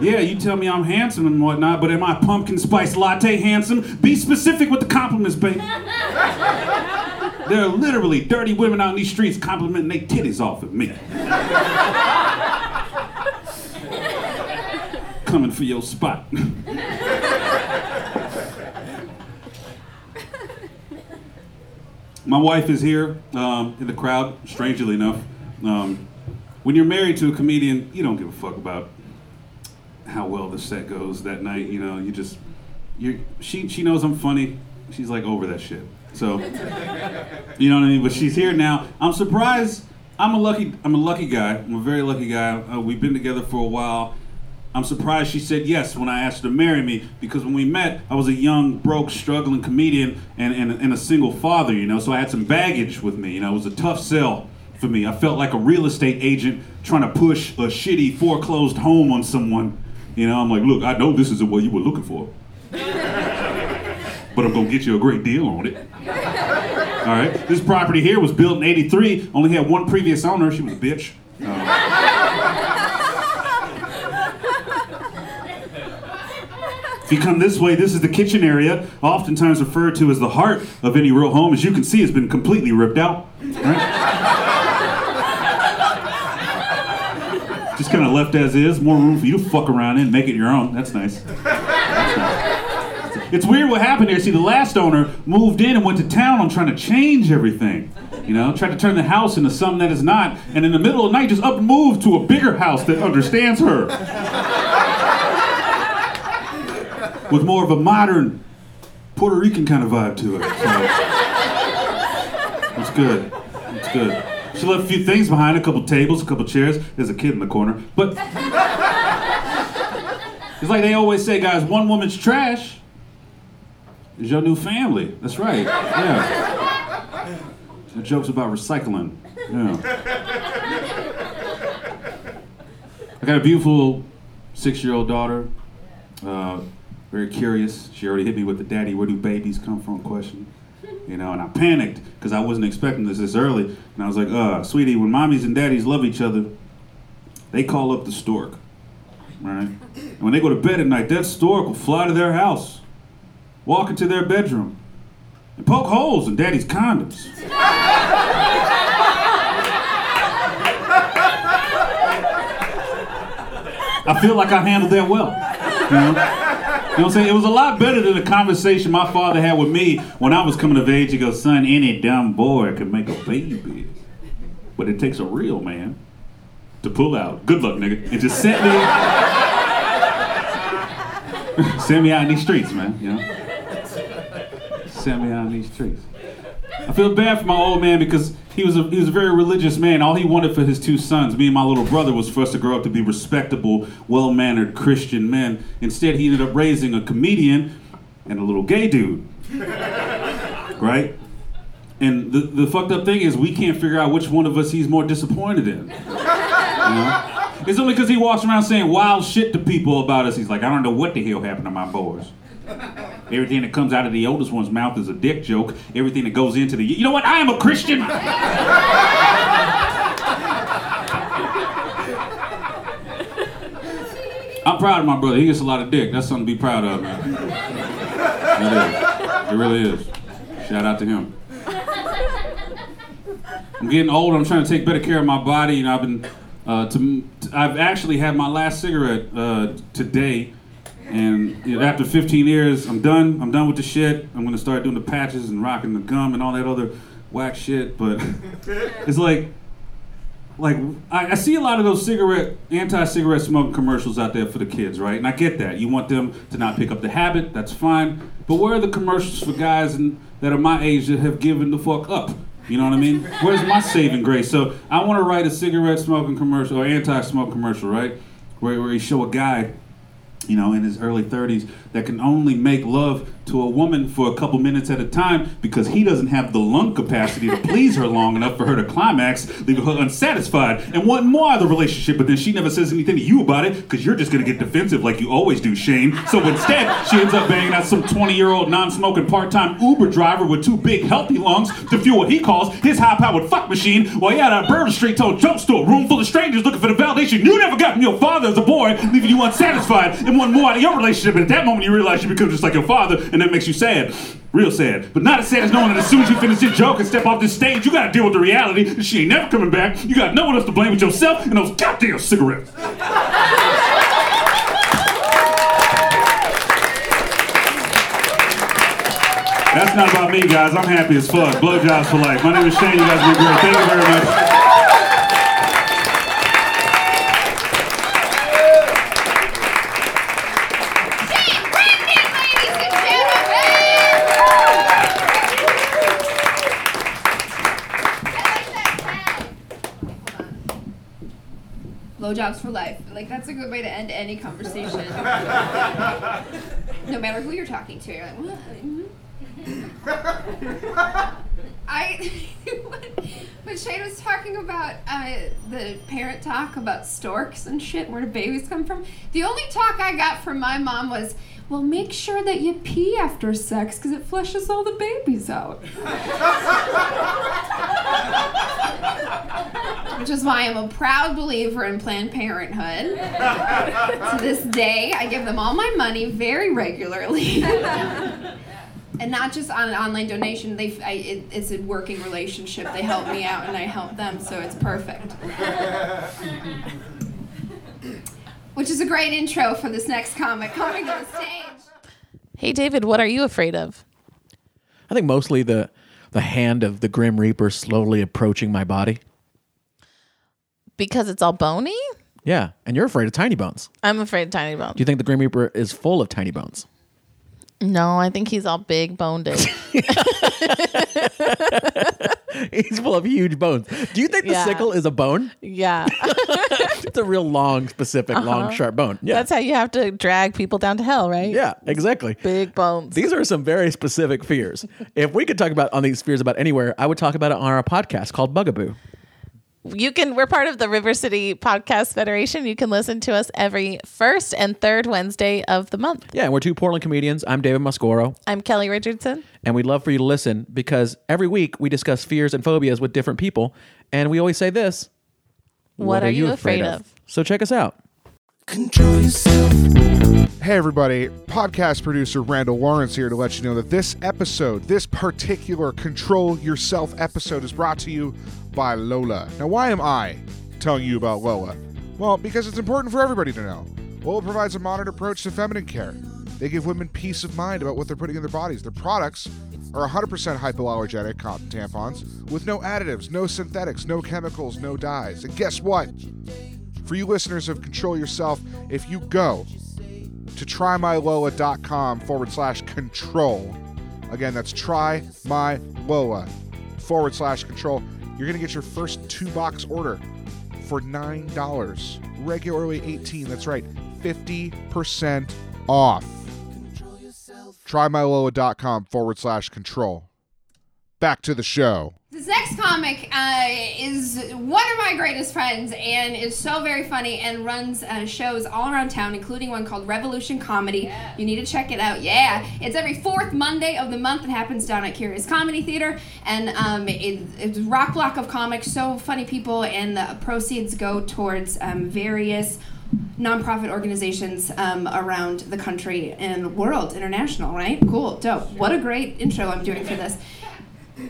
Yeah, you tell me I'm handsome and whatnot, but am I pumpkin spice latte handsome? Be specific with the compliments, babe. There are literally dirty women out in these streets complimenting their titties off of me. Coming for your spot. My wife is here um, in the crowd, strangely enough. Um, when you're married to a comedian, you don't give a fuck about how well the set goes that night. You know, you just, you she, she knows I'm funny. She's like over that shit. So, you know what I mean? But she's here now. I'm surprised. I'm a lucky. I'm a lucky guy. I'm a very lucky guy. Uh, we've been together for a while. I'm surprised she said yes when I asked her to marry me because when we met, I was a young, broke, struggling comedian and, and, and a single father, you know, so I had some baggage with me. You know, it was a tough sell for me. I felt like a real estate agent trying to push a shitty foreclosed home on someone. You know, I'm like, look, I know this isn't what you were looking for, but I'm gonna get you a great deal on it. All right, this property here was built in '83. Only had one previous owner. She was a bitch. Uh, If you come this way, this is the kitchen area, oftentimes referred to as the heart of any real home. As you can see, it's been completely ripped out. Right? Just kind of left as is. More room for you to fuck around in, make it your own. That's nice. It's weird what happened here. See, the last owner moved in and went to town on trying to change everything. You know, tried to turn the house into something that is not, and in the middle of the night just up and moved to a bigger house that understands her with more of a modern Puerto Rican kind of vibe to it. So it's good. It's good. She left a few things behind, a couple tables, a couple chairs. There's a kid in the corner. But it's like they always say, guys, one woman's trash is your new family. That's right. Yeah. The joke's about recycling. Yeah. I got a beautiful six-year-old daughter. Uh, very curious. She already hit me with the daddy, where do babies come from question. You know, and I panicked because I wasn't expecting this this early. And I was like, uh, sweetie, when mommies and daddies love each other, they call up the stork. Right? And when they go to bed at night, that stork will fly to their house, walk into their bedroom, and poke holes in daddy's condoms. I feel like I handled that well. You know? You know what I'm saying? It was a lot better than the conversation my father had with me when I was coming of age. He goes, son, any dumb boy can make a baby. But it takes a real man to pull out. Good luck, nigga. And just sent me send me out in these streets, man. You know? In these streets. I feel bad for my old man because he was a he was a very religious man. All he wanted for his two sons, me and my little brother, was for us to grow up to be respectable, well-mannered Christian men. Instead, he ended up raising a comedian and a little gay dude. right? And the, the fucked up thing is we can't figure out which one of us he's more disappointed in. You know? It's only because he walks around saying wild shit to people about us. He's like, I don't know what the hell happened to my boys. Everything that comes out of the oldest one's mouth is a dick joke. Everything that goes into the, you know what? I am a Christian. I'm proud of my brother. He gets a lot of dick. That's something to be proud of, man. It. It really is. Shout out to him. I'm getting old. I'm trying to take better care of my body. You know, I've been, uh, to, I've actually had my last cigarette uh, today, and you know, after 15 years, I'm done. I'm done with the shit. I'm gonna start doing the patches and rocking the gum and all that other whack shit. But it's like, like I, I see a lot of those cigarette, anti-cigarette smoking commercials out there for the kids, right? And I get that. You want them to not pick up the habit. That's fine. But where are the commercials for guys and, that are my age that have given the fuck up? You know what I mean? Where's my saving grace? So I want to write a cigarette smoking commercial or anti-smoke commercial, right? Where, where you show a guy, you know, in his early 30s that can only make love to a woman for a couple minutes at a time because he doesn't have the lung capacity to please her long enough for her to climax, leaving her unsatisfied and want more out of the relationship. But then she never says anything to you about it because you're just gonna get defensive like you always do, Shane. So instead, she ends up banging out some 20-year-old non-smoking part-time Uber driver with two big healthy lungs to fuel what he calls his high-powered fuck machine while he out at Bourbon Street told jump store room full of strangers looking for the validation you never got from your father as a boy, leaving you unsatisfied and want more out of your relationship. And at that moment, you realize you become just like your father, and that makes you sad. Real sad. But not as sad as knowing that as soon as you finish your joke and step off this stage, you gotta deal with the reality that she ain't never coming back. You got no one else to blame but yourself and those goddamn cigarettes. That's not about me, guys. I'm happy as fuck. Blowjobs for life. My name is Shane. You guys have been great. Thank you very much.
Blowjobs for life. Like that's a good way to end any conversation. no matter who you're talking to, you're like, what? I when Shane was talking about uh, the parent talk about storks and shit, where do babies come from? The only talk I got from my mom was, "Well, make sure that you pee after sex because it flushes all the babies out." Which is why I'm a proud believer in Planned Parenthood. to this day, I give them all my money very regularly. and not just on an online donation. I, it, it's a working relationship. They help me out, and I help them, so it's perfect. Which is a great intro for this next comic coming to the stage.
Hey, David, what are you afraid of?
I think mostly the the hand of the Grim Reaper slowly approaching my body.
Because it's all bony?
Yeah, and you're afraid of tiny bones.
I'm afraid of tiny bones.
Do you think the Grim Reaper is full of tiny bones?
No, I think he's all big boned.
He's full of huge bones. Do you think the
Yeah.
sickle is a bone?
yeah.
It's a real long, specific, long, uh-huh. sharp bone. Yeah.
That's how you have to drag people down to hell, right?
yeah, exactly.
Big bones.
These are some very specific fears. If we could talk about on these fears about anywhere, I would talk about it on our podcast called Bugaboo.
You can we're part of the River City Podcast Federation. You can listen to us every first and third Wednesday of the month.
Yeah, and we're two Portland comedians. I'm David Muscoro,
I'm Kelly Richardson.
and we'd love for you to listen because every week we discuss fears and phobias with different people, and we always say this:
What, are, you afraid, of?
So check us out. Control yourself.
Hey, everybody. Podcast producer Randall Lawrence here to let you know that this episode, this particular Control Yourself episode, is brought to you by Lola. Now, why am I telling you about Lola? Well, because it's important for everybody to know. Lola provides a modern approach to feminine care. They give women peace of mind about what they're putting in their bodies. Their products are 100% hypoallergenic cotton tampons with no additives, no synthetics, no chemicals, no dyes. And guess what? For you listeners of Control Yourself, if you go to trymylola.com forward slash control, again, that's trymylola forward slash control, you're going to get your first two box order for $9. Regularly 18 that's right, 50% off. trymylola.com forward slash control. Back to the show.
This next comic uh, is one of my greatest friends and is so very funny and runs uh, shows all around town, including one called Revolution Comedy. You need to check it out. Yeah, it's every fourth Monday of the month. It happens down at Curious Comedy Theater, and um, it, it's rock block of comics. So funny people, and the proceeds go towards um, various nonprofit organizations um, around the country and world, international. Right? Cool, dope. What a great intro I'm doing for this.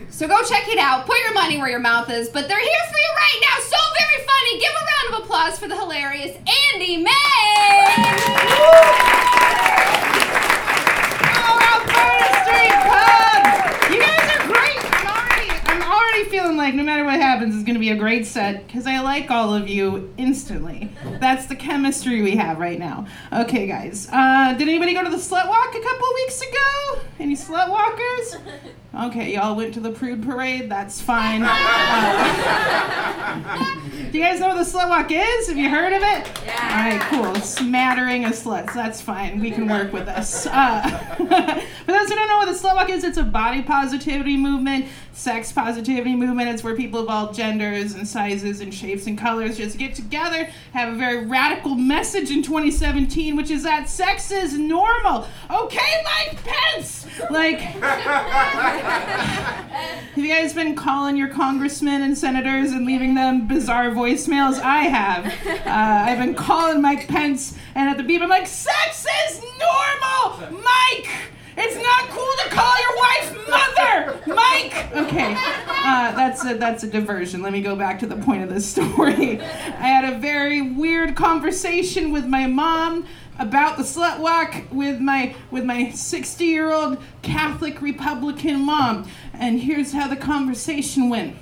So go check it out. Put your money where your mouth is. But they're here for you right now. So very funny. Give a round of applause for the hilarious Andy May.
Oh, Alberta Street Pub! You guys are great. I'm already, I'm already feeling like no matter what happens, it's gonna be a great set because I like all of you instantly. That's the chemistry we have right now. Okay, guys. Uh, did anybody go to the slut walk a couple weeks ago? Any slut walkers? Okay, y'all went to the prude parade. That's fine. Uh, do you guys know what the slut walk is? Have you heard of it? Yeah. All right, cool. Smattering of sluts. That's fine. We can work with this. Uh, for those who don't know what the slut walk is, it's a body positivity movement, sex positivity movement. It's where people of all genders and sizes and shapes and colors just get together, have a very radical message in 2017, which is that sex is normal. Okay, Mike Pence. Like. Have you guys been calling your congressmen and senators and leaving them bizarre voicemails? I have. Uh, I've been calling Mike Pence, and at the beep, I'm like, sex is normal! Mike! It's not cool to call your wife mother, Mike. Okay, uh, that's a that's a diversion. Let me go back to the point of this story. I had a very weird conversation with my mom about the slut walk with my with my 60 year old Catholic Republican mom, and here's how the conversation went.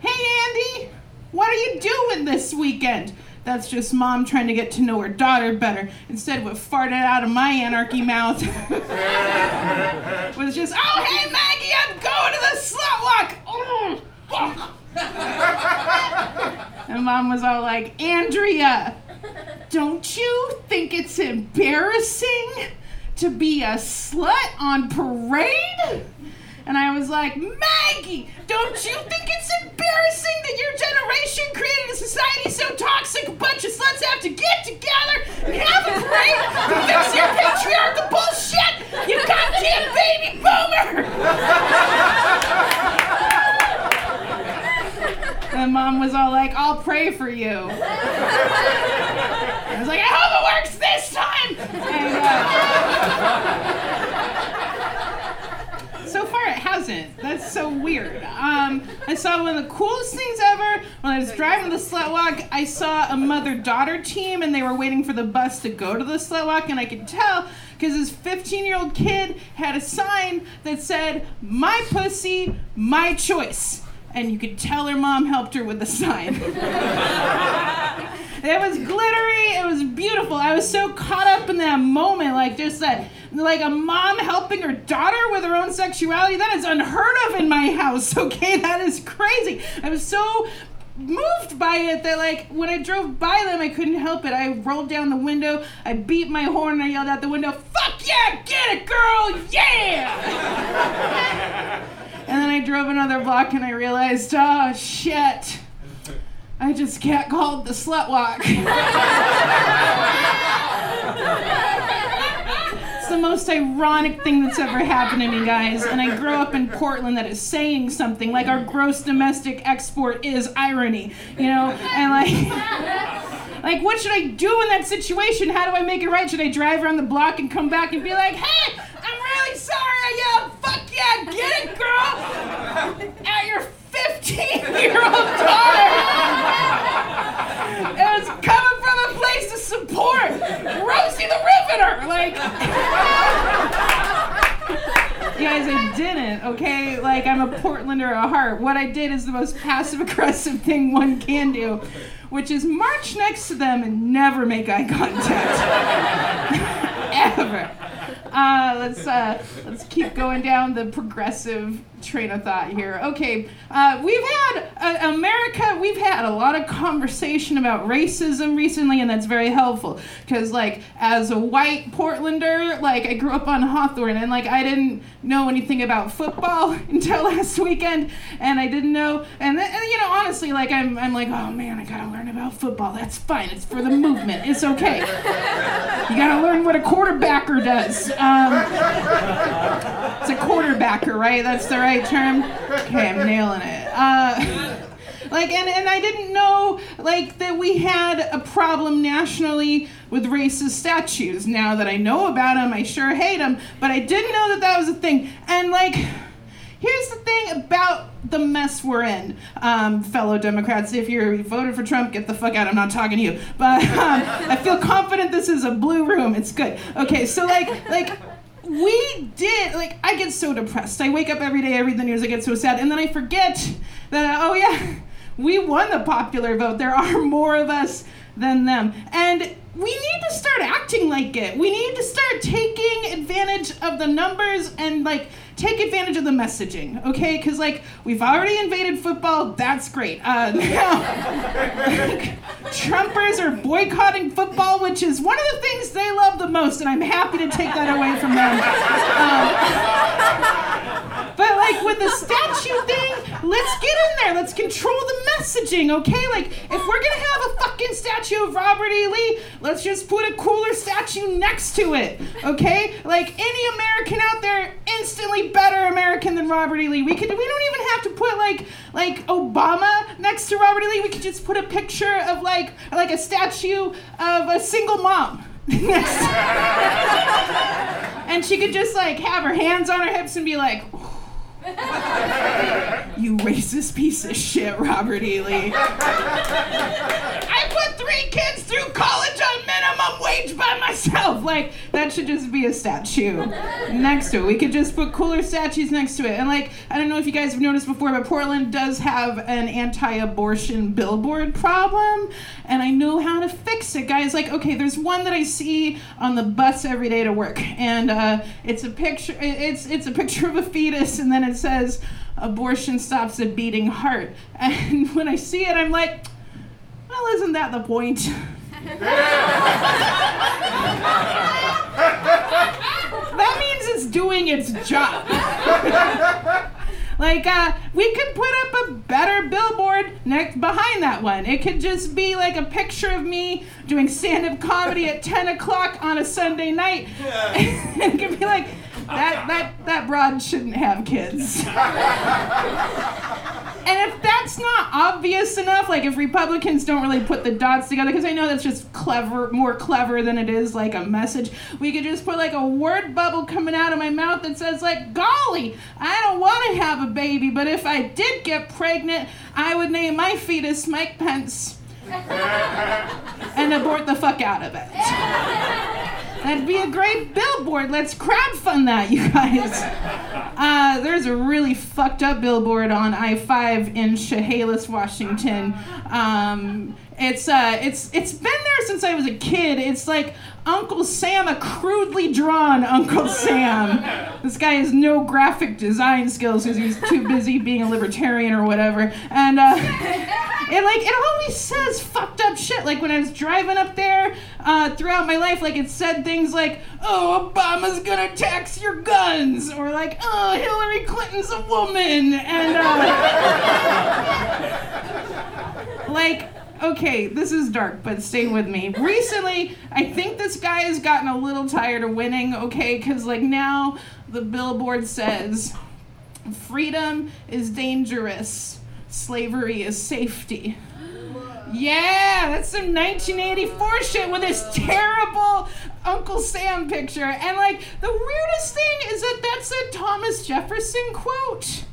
Hey Andy, what are you doing this weekend? That's just mom trying to get to know her daughter better. Instead, what farted out of my anarchy mouth was just, oh, hey, Maggie, I'm going to the slut walk. And mom was all like, Andrea, don't you think it's embarrassing to be a slut on parade? And I was like, Maggie, don't you think it's embarrassing that your generation created a society so toxic a bunch of sluts have to get together and have a parade to fix your patriarchal bullshit? You goddamn baby boomer! and mom was all like, I'll pray for you. I was like, I hope it works this time! And, uh, so far it hasn't. That's so weird. Um, I saw one of the coolest things ever when I was driving the slut walk. I saw a mother-daughter team, and they were waiting for the bus to go to the slut walk, and I could tell because this 15-year-old kid had a sign that said, "My pussy, my choice." And you could tell her mom helped her with the sign. It was glittery. It was beautiful. I was so caught up in that moment, like just that, like a mom helping her daughter with her own sexuality. That is unheard of in my house. Okay, that is crazy. I was so moved by it that like when I drove by them I couldn't help it. I rolled down the window, I beat my horn and I yelled out the window, "Fuck yeah, get it girl, yeah!" and then I drove another block and I realized, "Oh shit." I just can't call it the slut walk. it's the most ironic thing that's ever happened to me, guys. And I grew up in Portland that is saying something like our gross domestic export is irony, you know? And like, like what should I do in that situation? How do I make it right? Should I drive around the block and come back and be like, hey, I'm sorry. I yelled, fuck yeah, get it, girl, at your 15 year old daughter. It was coming from a place to support Rosie the Riveter. Like, guys, I didn't, okay? Like, I'm a Portlander at heart. What I did is the most passive aggressive thing one can do, which is march next to them and never make eye contact. Ever. Uh, let's uh, let's keep going down the progressive train of thought here. Okay, uh, we've had uh, America. We've had a lot of conversation about racism recently, and that's very helpful. Cause like as a white Portlander, like I grew up on Hawthorne, and like I didn't know anything about football until last weekend, and I didn't know. And, then, and you know, honestly, like I'm, I'm like, oh man, I gotta learn about football. That's fine. It's for the movement. It's okay. You gotta learn what a quarterbacker does. Um, it's a quarterbacker, right? That's the right term. Okay, I'm nailing it. Uh, like, and, and I didn't know like that we had a problem nationally with racist statues. Now that I know about them, I sure hate them. But I didn't know that that was a thing. And like, here's the thing about the mess we're in, um, fellow Democrats. If you voted for Trump, get the fuck out. I'm not talking to you. But um, I feel confident this is a blue room. It's good. Okay, so like, like we did like I get so depressed. I wake up every day, I read the news, I get so sad, and then I forget that oh yeah, we won the popular vote. There are more of us than them, and we need to start acting like it. We need to start taking advantage of the numbers and like take advantage of the messaging, okay? Because like we've already invaded football, that's great. Uh, now, Trumpers are boycotting football, which is one of the things they love the most, and I'm happy to take that away from them. Um, but like with the statue thing, let's get in there. Let's control the messaging, okay? Like if we're gonna have a fucking statue of Robert E. Lee, let's just put a cooler statue next to it, okay? Like any American out there, instantly better American than Robert E. Lee. We could. We don't even have to put like like Obama next to Robert E. Lee. We could just put a picture of like like a statue of a single mom. and she could just like have her hands on her hips and be like, "You racist piece of shit, Robert E. Lee." I put three kids through college on minimum wage by myself. Like that should just be a statue next to it. We could just put cooler statues next to it. And like I don't know if you guys have noticed before, but Portland does have an anti-abortion billboard problem, and I know how to fix it, guys. Like okay, there's one that I see on the bus every day to work, and uh, it's a picture. It's it's a picture of a fetus, and then it says abortion stops a beating heart. And when I see it, I'm like, well, isn't that the point? that means it's doing its job. like, uh, we could put up a better billboard next behind that one. It could just be like a picture of me doing stand-up comedy at 10 o'clock on a Sunday night. and it could be like, that that that broad shouldn't have kids. and if that's not obvious enough, like if Republicans don't really put the dots together, because I know that's just clever, more clever than it is like a message, we could just put like a word bubble coming out of my mouth that says like, "Golly, I don't want to have a baby, but if I did get pregnant, I would name my fetus Mike Pence." and abort the fuck out of it. That'd be a great billboard. Let's crowdfund that, you guys. Uh, there's a really fucked up billboard on I-5 in Chehalis, Washington. Um, it's uh, it's it's been there since I was a kid. It's like Uncle Sam, a crudely drawn Uncle Sam. This guy has no graphic design skills because he's too busy being a libertarian or whatever. And uh, it like it always says fucked up shit. Like when I was driving up there uh, throughout my life, like it said things like, "Oh, Obama's gonna tax your guns," or like, "Oh, Hillary Clinton's a woman," and uh, like okay, this is dark, but stay with me. Recently, I think this guy has gotten a little tired of winning, okay? Because, like, now the billboard says freedom is dangerous, slavery is safety. Yeah, that's some 1984 shit with this terrible Uncle Sam picture. And, like, the weirdest thing is that that's a Thomas Jefferson quote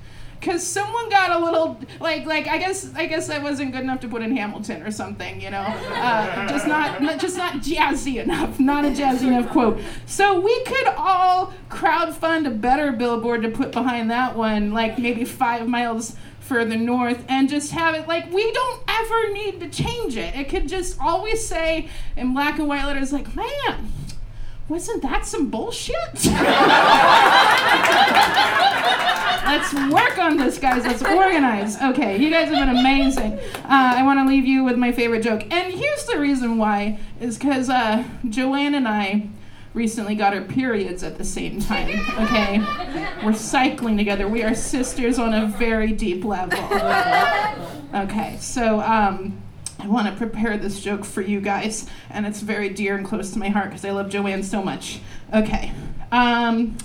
because someone got a little like like I guess I guess that wasn't good enough to put in Hamilton or something, you know, uh, just not, not just not jazzy enough, not a jazzy enough quote. So we could all crowdfund a better billboard to put behind that one, like maybe five miles further north, and just have it like we don't ever need to change it. It could just always say in black and white letters, like, man wasn't that some bullshit? Let's work on this, guys. Let's organize. Okay, you guys have been amazing. Uh, I want to leave you with my favorite joke. And here's the reason why is because uh, Joanne and I recently got our periods at the same time. Okay? We're cycling together. We are sisters on a very deep level. Okay, so um, I want to prepare this joke for you guys, and it's very dear and close to my heart because I love Joanne so much. Okay. Um,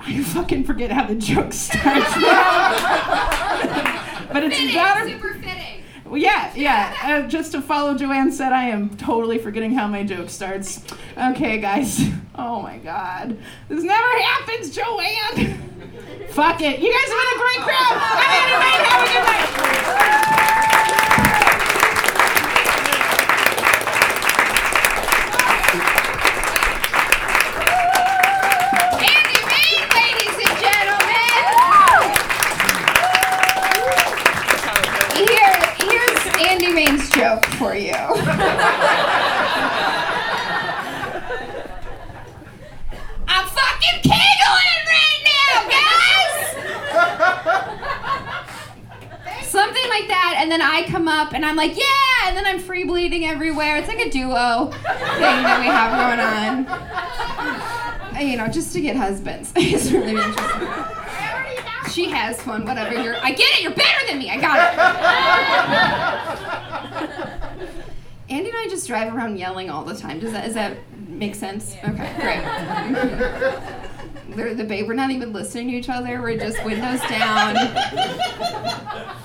I fucking forget how the joke starts now. but it's about her. Well, yeah, yeah. Uh, just to follow Joanne said, I am totally forgetting how my joke starts. Okay, guys. Oh my god. This never happens, Joanne. Fuck it. You guys have been a great crowd. I'm Andy Main. Have a good night.
Andy Main, ladies and gentlemen. Here, here's Andy Main's joke for you. I'm fucking giggling right now, guys. Something like that, and then I come up and I'm like, yeah, and then I'm free bleeding everywhere. It's like a duo thing that we have going on. You know, just to get husbands. it's really interesting. She has fun, whatever. You're, I get it. You're better than me. I got it. Andy and I just drive around yelling all the time. Does that is that make sense? Okay, great. They're the babe. We're not even listening to each other. We're just windows down,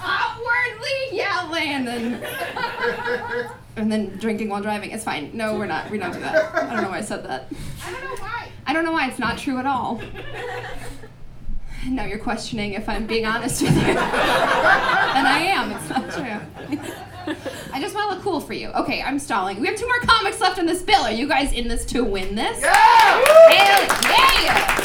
outwardly yelling, and then and then drinking while driving. It's fine. No, we're not. We don't do that. I don't know why I said that. I don't know why. I don't know why. It's not true at all. Now you're questioning if I'm being honest with you. and I am. It's not true. I just want to look cool for you. Okay, I'm stalling. We have two more comics left in this bill. Are you guys in this to win this? Yeah! Hell yeah!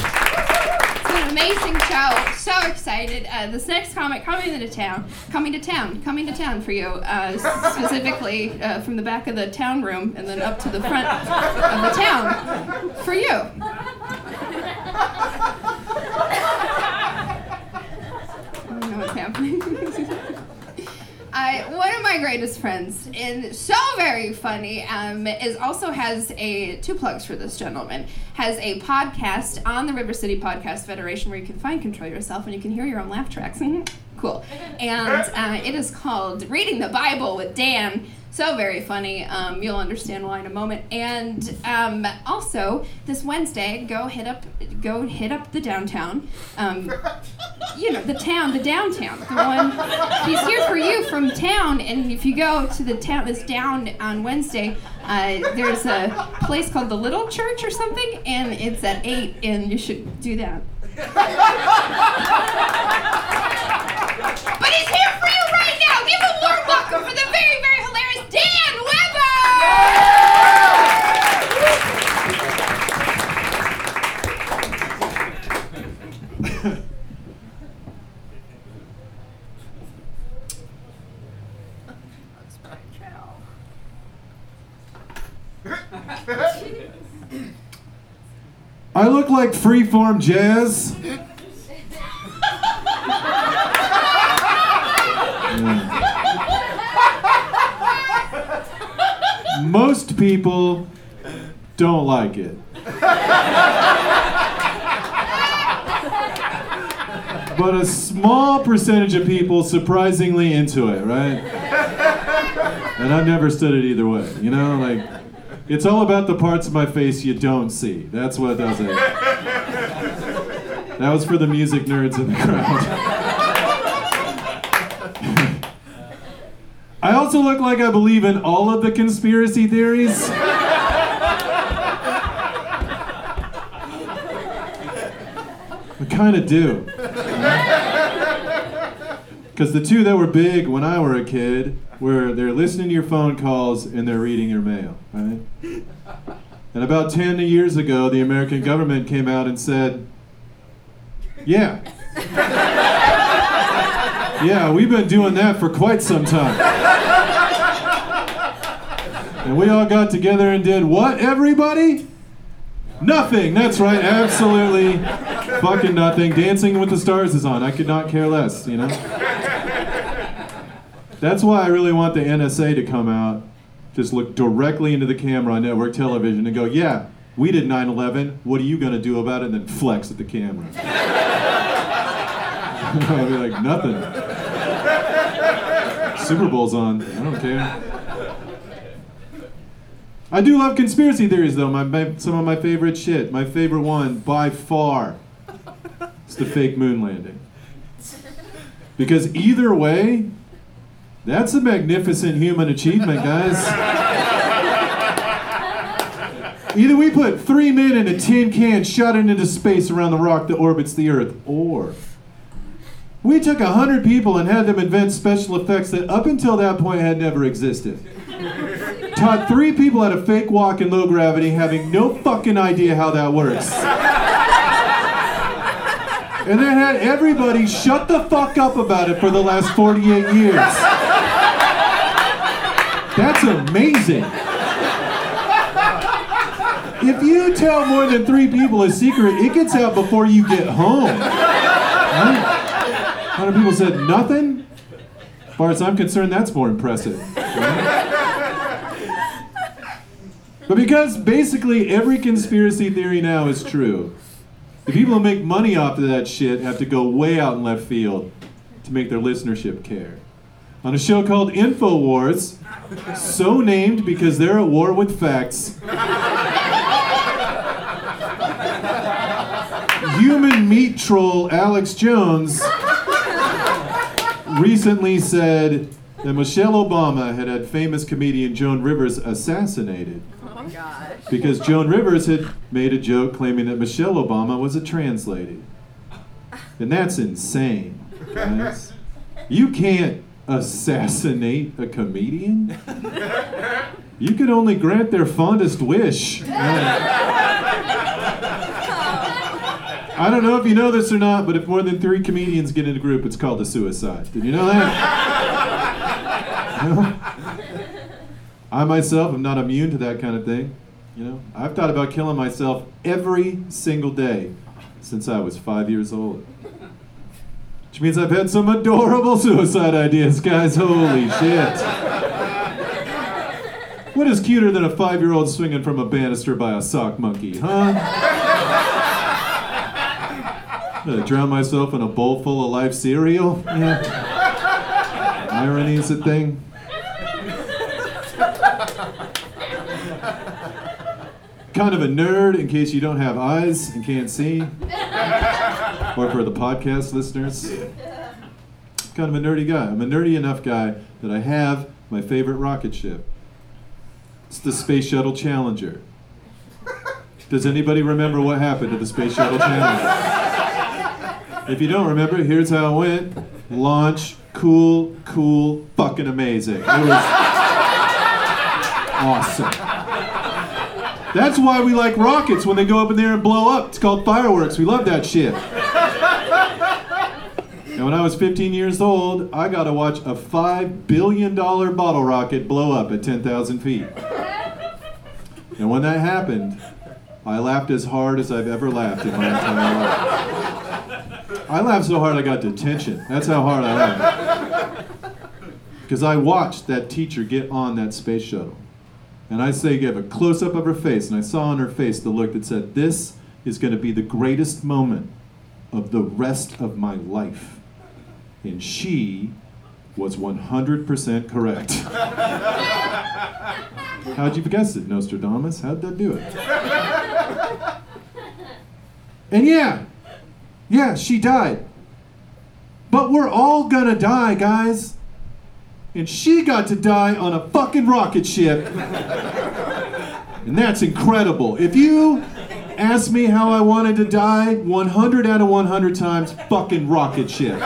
It's been an amazing show. So excited. Uh, this next comic coming to town, coming to town, coming to town for you. Uh, specifically uh, from the back of the town room and then up to the front of the town for you. I don't know what's happening. I, one of my greatest friends, and so very funny, um, is also has a two plugs for this gentleman. Has a podcast on the River City Podcast Federation where you can find Control Yourself and you can hear your own laugh tracks. cool. And uh, it is called Reading the Bible with Dan. So very funny. Um, you'll understand why in a moment. And um, also this Wednesday, go hit up, go hit up the downtown. Um, you know the town, the downtown, the one. He's here for you from town. And if you go to the town that's down on Wednesday, uh, there's a place called the Little Church or something, and it's at eight, and you should do that. But he's here for you right now. Give a warm welcome for the very, very hilarious Dan Weber.
I look like freeform jazz. Most people don't like it. But a small percentage of people surprisingly into it, right? And I've never stood it either way, you know? Like, it's all about the parts of my face you don't see. That's what does it. That was for the music nerds in the crowd. I also look like I believe in all of the conspiracy theories. I kind of do. Because the two that were big when I were a kid were they're listening to your phone calls and they're reading your mail, right? And about 10 years ago, the American government came out and said, yeah. Yeah, we've been doing that for quite some time. And we all got together and did what, everybody? Nothing. That's right. Absolutely fucking nothing. Dancing with the Stars is on. I could not care less, you know? That's why I really want the NSA to come out, just look directly into the camera on network television and go, yeah, we did 9 11. What are you going to do about it? And then flex at the camera. I'll be like, nothing. Super Bowl's on. I don't care. I do love conspiracy theories, though. My, my, some of my favorite shit. My favorite one, by far, is the fake moon landing. Because either way, that's a magnificent human achievement, guys. Either we put three men in a tin can, shot it into space around the rock that orbits the Earth, or we took a hundred people and had them invent special effects that up until that point had never existed. Taught three people how to fake walk in low gravity, having no fucking idea how that works. And then had everybody shut the fuck up about it for the last 48 years. That's amazing. If you tell more than three people a secret, it gets out before you get home. Right? Hundred people said nothing. As far as I'm concerned, that's more impressive. right? But because basically every conspiracy theory now is true, the people who make money off of that shit have to go way out in left field to make their listenership care. On a show called InfoWars, so named because they're at war with facts, human meat troll Alex Jones recently said that Michelle Obama had had famous comedian Joan Rivers assassinated
Oh God.
because Joan Rivers had made a joke claiming that Michelle Obama was a trans lady. And that's insane, guys. You can't assassinate a comedian. You can only grant their fondest wish. I don't know if you know this or not, but if more than three comedians get in a group, it's called a suicide. Did you know that? I myself am not immune to that kind of thing. You know, I've thought about killing myself every single day since I was five years old. Which means I've had some adorable suicide ideas, guys. Holy shit. What is cuter than a five year old swinging from a banister by a sock monkey, huh? Drown myself in a bowl full of life cereal? Yeah. Irony is a thing. Kind of a nerd, in case you don't have eyes and can't see. Or for the podcast listeners. Kind of a nerdy guy. I'm a nerdy enough guy that I have my favorite rocket ship. It's the Space Shuttle Challenger. Does anybody remember what happened to the Space Shuttle Challenger? If you don't remember, here's how it went. Launch, cool, cool, fucking amazing. It was awesome. That's why we like rockets when they go up in there and blow up. It's called fireworks. We love that shit. And when I was 15 years old, I got to watch a $5 billion bottle rocket blow up at 10,000 feet. And when that happened, I laughed as hard as I've ever laughed in my entire life. I laughed so hard I got detention. That's how hard I laughed. Because I watched that teacher get on that space shuttle. And I say, gave a close up of her face, and I saw on her face the look that said, This is going to be the greatest moment of the rest of my life. And she was 100% correct. How'd you guess it, Nostradamus? How'd that do it? And yeah, yeah, she died. But we're all gonna die, guys. And she got to die on a fucking rocket ship. And that's incredible. If you ask me how I wanted to die, 100 out of 100 times, fucking rocket ship.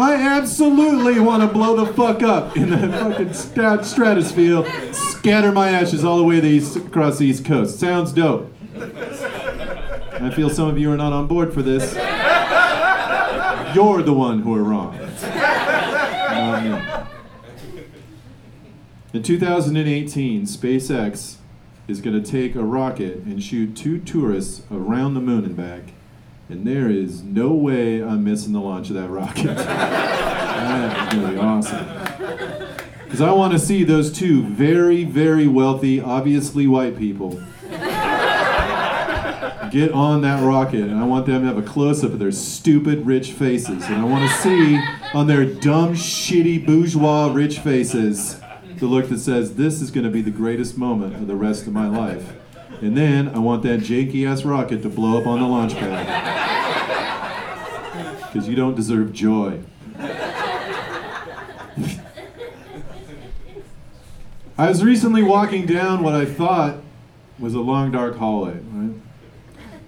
I absolutely want to blow the fuck up in the fucking stat- stratosphere, scatter my ashes all the way the east, across the East Coast. Sounds dope. I feel some of you are not on board for this. You're the one who are wrong. Not me. In 2018, SpaceX is going to take a rocket and shoot two tourists around the moon and back. And there is no way I'm missing the launch of that rocket. that is going to be awesome. Because I want to see those two very, very wealthy, obviously white people get on that rocket, and I want them to have a close up of their stupid rich faces. And I want to see on their dumb, shitty, bourgeois rich faces the look that says, This is going to be the greatest moment of the rest of my life. And then I want that janky ass rocket to blow up on the launch pad. Because you don't deserve joy. I was recently walking down what I thought was a long, dark hallway, right?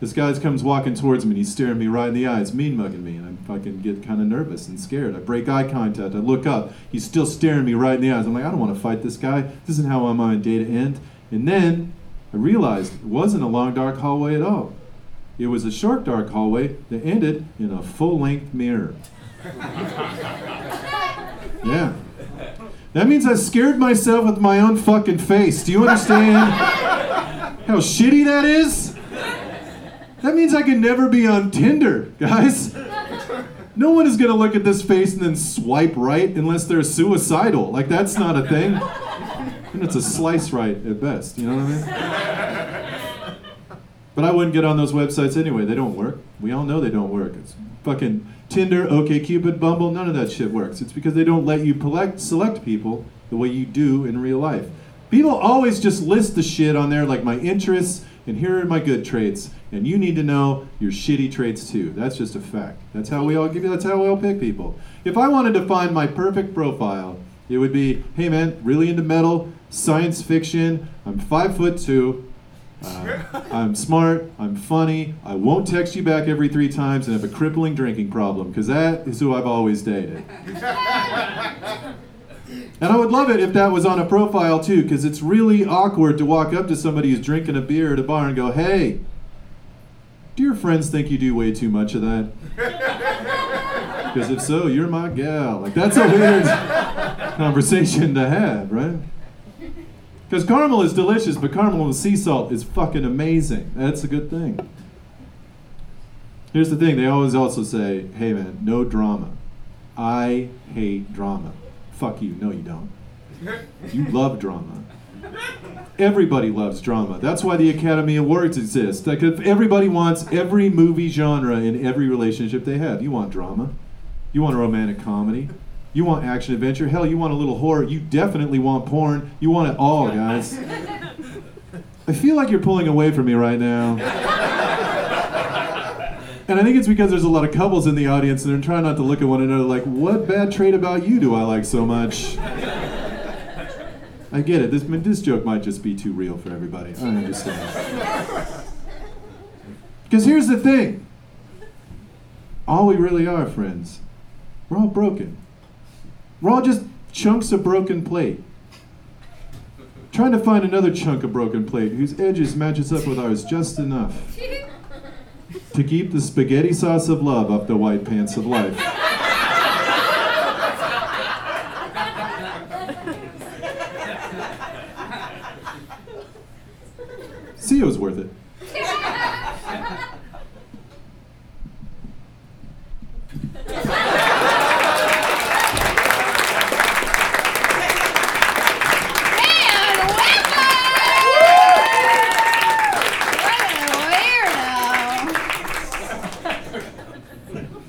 This guy comes walking towards me and he's staring me right in the eyes, mean mugging me, and I fucking get kind of nervous and scared. I break eye contact, I look up, he's still staring me right in the eyes. I'm like, I don't want to fight this guy. This isn't how I'm on day to end. And then I realized it wasn't a long, dark hallway at all. It was a short, dark hallway that ended in a full length mirror. Yeah. That means I scared myself with my own fucking face. Do you understand how shitty that is? That means I can never be on Tinder, guys. No one is gonna look at this face and then swipe right unless they're suicidal. Like, that's not a thing. And it's a slice right at best, you know what I mean? But I wouldn't get on those websites anyway. They don't work. We all know they don't work. It's fucking Tinder, OkCupid, Bumble, none of that shit works. It's because they don't let you select, select people the way you do in real life. People always just list the shit on there like my interests and here are my good traits. And you need to know your shitty traits too. That's just a fact. That's how we all give you that's how we all pick people. If I wanted to find my perfect profile, it would be, hey man, really into metal, science fiction, I'm five foot two, uh, I'm smart, I'm funny, I won't text you back every three times, and have a crippling drinking problem, because that is who I've always dated. And I would love it if that was on a profile too, because it's really awkward to walk up to somebody who's drinking a beer at a bar and go, hey, do your friends think you do way too much of that? Because if so, you're my gal. Like, that's a weird conversation to have, right? Because caramel is delicious, but caramel with sea salt is fucking amazing. That's a good thing. Here's the thing they always also say, hey man, no drama. I hate drama. Fuck you. No, you don't. You love drama. Everybody loves drama. That's why the Academy Awards exist. Like if everybody wants every movie genre in every relationship they have. You want drama. You want a romantic comedy. You want action adventure. Hell, you want a little horror. You definitely want porn. You want it all, guys. I feel like you're pulling away from me right now. And I think it's because there's a lot of couples in the audience and they're trying not to look at one another like, what bad trait about you do I like so much? I get it. This, this joke might just be too real for everybody. I understand. Because here's the thing all we really are, friends, we're all broken. We're all just chunks of broken plate. Trying to find another chunk of broken plate whose edges matches up with ours just enough to keep the spaghetti sauce of love up the white pants of life. See, it was worth it.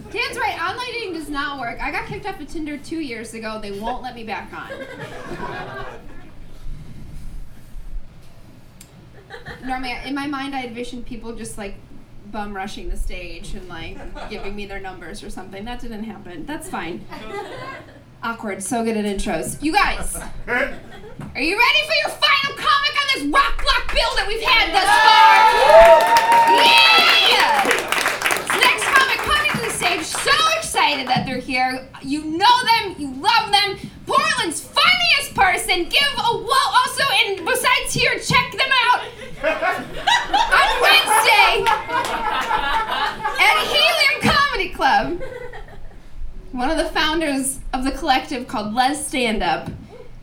Dan's right. Online dating does not work. I got kicked off of Tinder two years ago. They won't let me back on. In my mind, I envisioned people just like bum rushing the stage and like giving me their numbers or something. That didn't happen. That's fine. Awkward. So good at intros. You guys, are you ready for your final comic on this rock block bill that we've had thus far? Yeah! Next comic coming to the stage, so excited that they're here. You know them, you love them. Portland's funniest person. Give a whoa. Also, and besides here, check them out on Wednesday at Helium Comedy Club. One of the founders of the collective called Lez Stand Up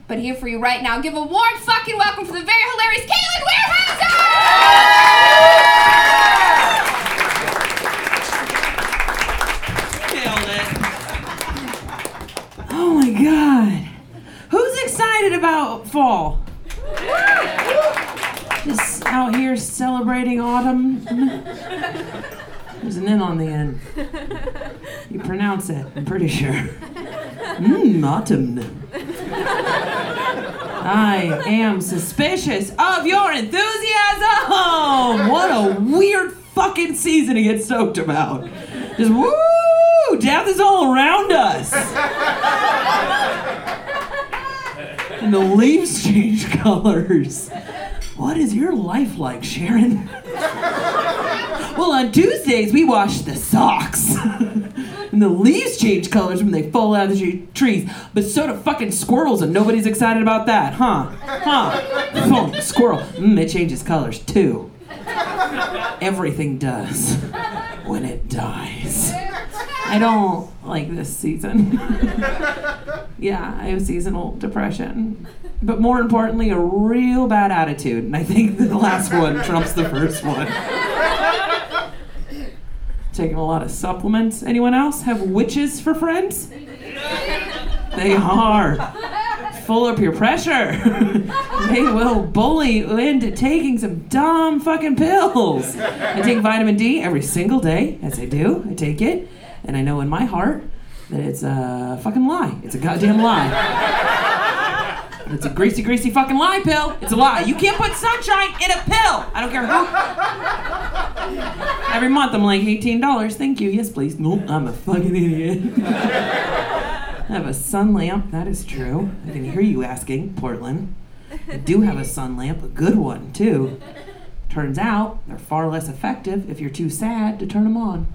But here for you right now, give a warm fucking welcome for the very hilarious Caitlin Weierhauser!
Oh my god. Who's excited about fall? Out here celebrating autumn. There's an N on the end. You pronounce it, I'm pretty sure. Mmm, autumn. I am suspicious of your enthusiasm! What a weird fucking season to get stoked about. Just woo! Death is all around us! and the leaves change colors. What is your life like, Sharon? well, on Tuesdays, we wash the socks. and the leaves change colors when they fall out of the trees. But so do fucking squirrels, and nobody's excited about that, huh? Huh? Oh, squirrel. Mm, it changes colors too. Everything does when it dies. I don't like this season. yeah, I have seasonal depression. But more importantly, a real bad attitude. And I think the last one trumps the first one. Taking a lot of supplements. Anyone else have witches for friends? They are. Full of peer pressure. they will bully you into taking some dumb fucking pills. I take vitamin D every single day, as I do. I take it, and I know in my heart that it's a fucking lie. It's a goddamn lie. It's a greasy, greasy fucking lie pill. It's a lie. You can't put sunshine in a pill. I don't care who. Every month I'm like, $18. Thank you. Yes, please. Nope, I'm a fucking idiot. I have a sun lamp. That is true. I can hear you asking, Portland. I do have a sun lamp, a good one, too. Turns out they're far less effective if you're too sad to turn them on.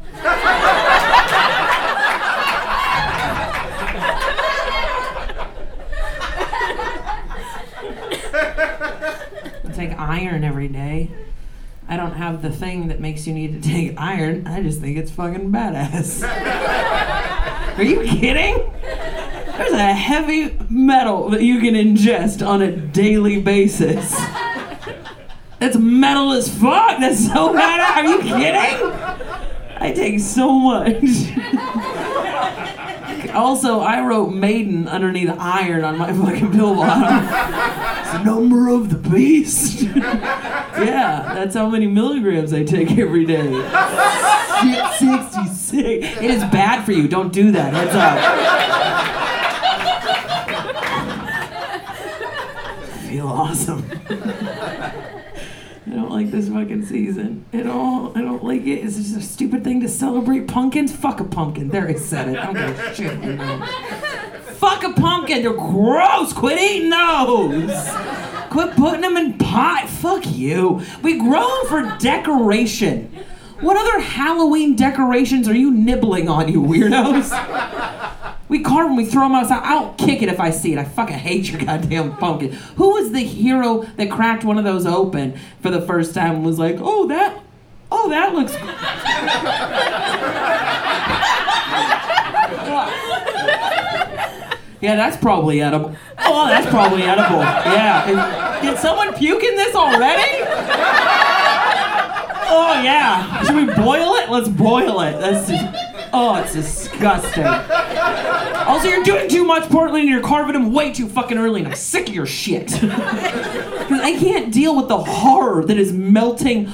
I take iron every day. I don't have the thing that makes you need to take iron. I just think it's fucking badass. Are you kidding? There's a heavy metal that you can ingest on a daily basis. That's metal as fuck. That's so badass. Are you kidding? I take so much. also, I wrote Maiden underneath iron on my fucking pill bottle. The number of the beast. yeah, that's how many milligrams I take every day. Shit, 66. It is bad for you. Don't do that. Heads up. feel awesome. I don't like this fucking season at all. I don't like it. It's just a stupid thing to celebrate pumpkins. Fuck a pumpkin. There, I said it. I don't give a shit. Fuck a pumpkin. They're gross. Quit eating those. Quit putting them in pie. Fuck you. We grow them for decoration. What other Halloween decorations are you nibbling on, you weirdos? We carve them, we throw them outside. I'll kick it if I see it. I fucking hate your goddamn pumpkin. Who was the hero that cracked one of those open for the first time and was like, oh, that, oh, that looks. Yeah, that's probably edible. Oh, that's probably edible. Yeah. Did someone puke in this already? Oh yeah. Should we boil it? Let's boil it. That's oh, it's disgusting. Also, you're doing too much, Portland, and you're carving them way too fucking early, and I'm sick of your shit. I can't deal with the horror that is melting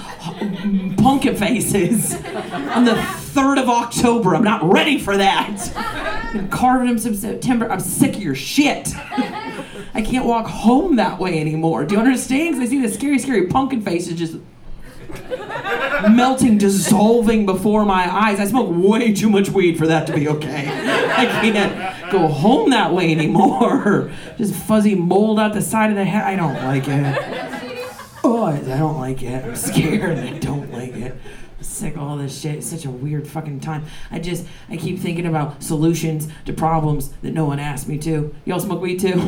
pumpkin faces on the 3rd of October. I'm not ready for that. Been carving them since September. I'm sick of your shit. I can't walk home that way anymore. Do you understand? Because I see the scary, scary pumpkin faces just melting, dissolving before my eyes. I smoke way too much weed for that to be okay. I can't go home that way anymore. Just fuzzy mold out the side of the head. I don't like it. Oh, I don't like it. I'm scared. I don't like it. Sick of all this shit. It's such a weird fucking time. I just, I keep thinking about solutions to problems that no one asked me to. Y'all smoke weed too?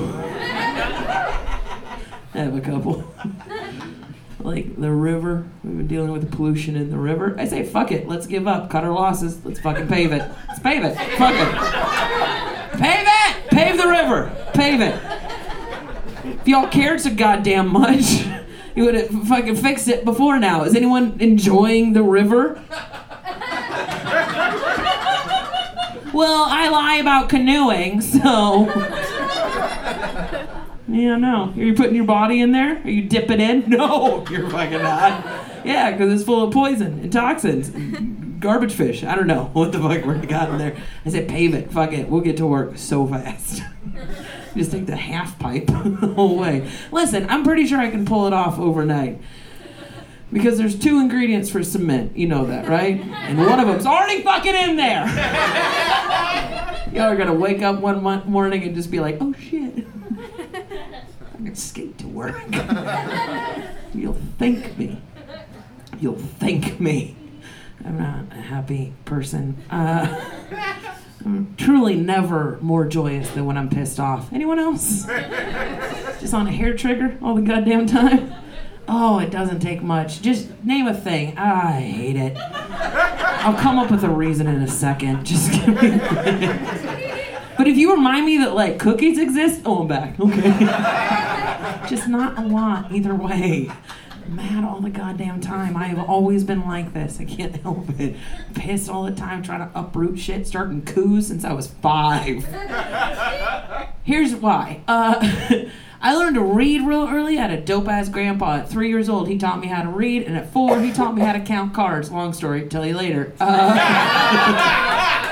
I have a couple. like the river. We've been dealing with the pollution in the river. I say, fuck it. Let's give up. Cut our losses. Let's fucking pave it. Let's pave it. Fuck it. Pave it. Pave the river. Pave it. If y'all cared so goddamn much, you would have fucking fixed it before now. Is anyone enjoying the river? Well, I lie about canoeing, so. Yeah, no. Are you putting your body in there? Are you dipping in? No, you're fucking not. Yeah, because it's full of poison and toxins. and Garbage fish. I don't know what the fuck we're got in there. I said, pave it. Fuck it. We'll get to work so fast. Just take the half pipe the whole way. Listen, I'm pretty sure I can pull it off overnight. Because there's two ingredients for cement. You know that, right? And one of them's already fucking in there. Y'all are gonna wake up one morning and just be like, oh shit. I can skate to work. You'll thank me. You'll thank me. I'm not a happy person. Uh, I'm truly never more joyous than when I'm pissed off. Anyone else? Just on a hair trigger all the goddamn time? Oh, it doesn't take much. Just name a thing. I hate it. I'll come up with a reason in a second. Just give me. but if you remind me that like cookies exist, oh, I'm back. Okay. Just not a lot either way. Mad all the goddamn time. I have always been like this. I can't help it. Pissed all the time, trying to uproot shit, starting coups since I was five. Here's why. Uh, I learned to read real early. I had a dope ass grandpa. At three years old, he taught me how to read, and at four, he taught me how to count cards. Long story, tell you later. Uh,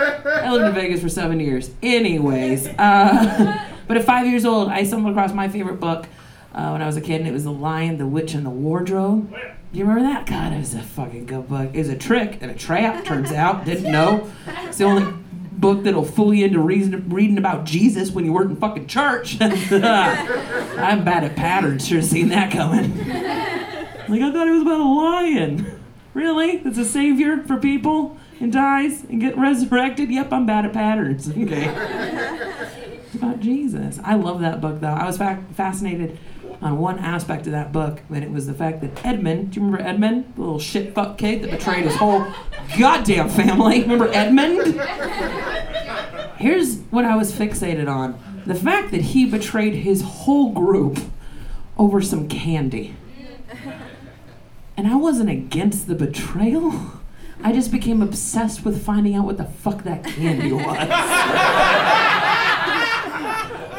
I lived in Vegas for seven years. Anyways, uh, but at five years old, I stumbled across my favorite book uh, when I was a kid, and it was The Lion, the Witch, and the Wardrobe. Do you remember that? God, it was a fucking good book. It was a trick and a trap, turns out. Didn't know. It's the only book that'll fool you into reason, reading about Jesus when you weren't in fucking church. I'm bad at patterns. Should have seen that coming. Like, I thought it was about a lion. Really? It's a savior for people and dies and get resurrected? Yep, I'm bad at patterns. Okay. It's about Jesus. I love that book, though. I was fa- fascinated on one aspect of that book, and it was the fact that Edmund, do you remember Edmund? The little shit fuck kid that betrayed his whole goddamn family. Remember Edmund? Here's what I was fixated on the fact that he betrayed his whole group over some candy. And I wasn't against the betrayal. I just became obsessed with finding out what the fuck that candy was.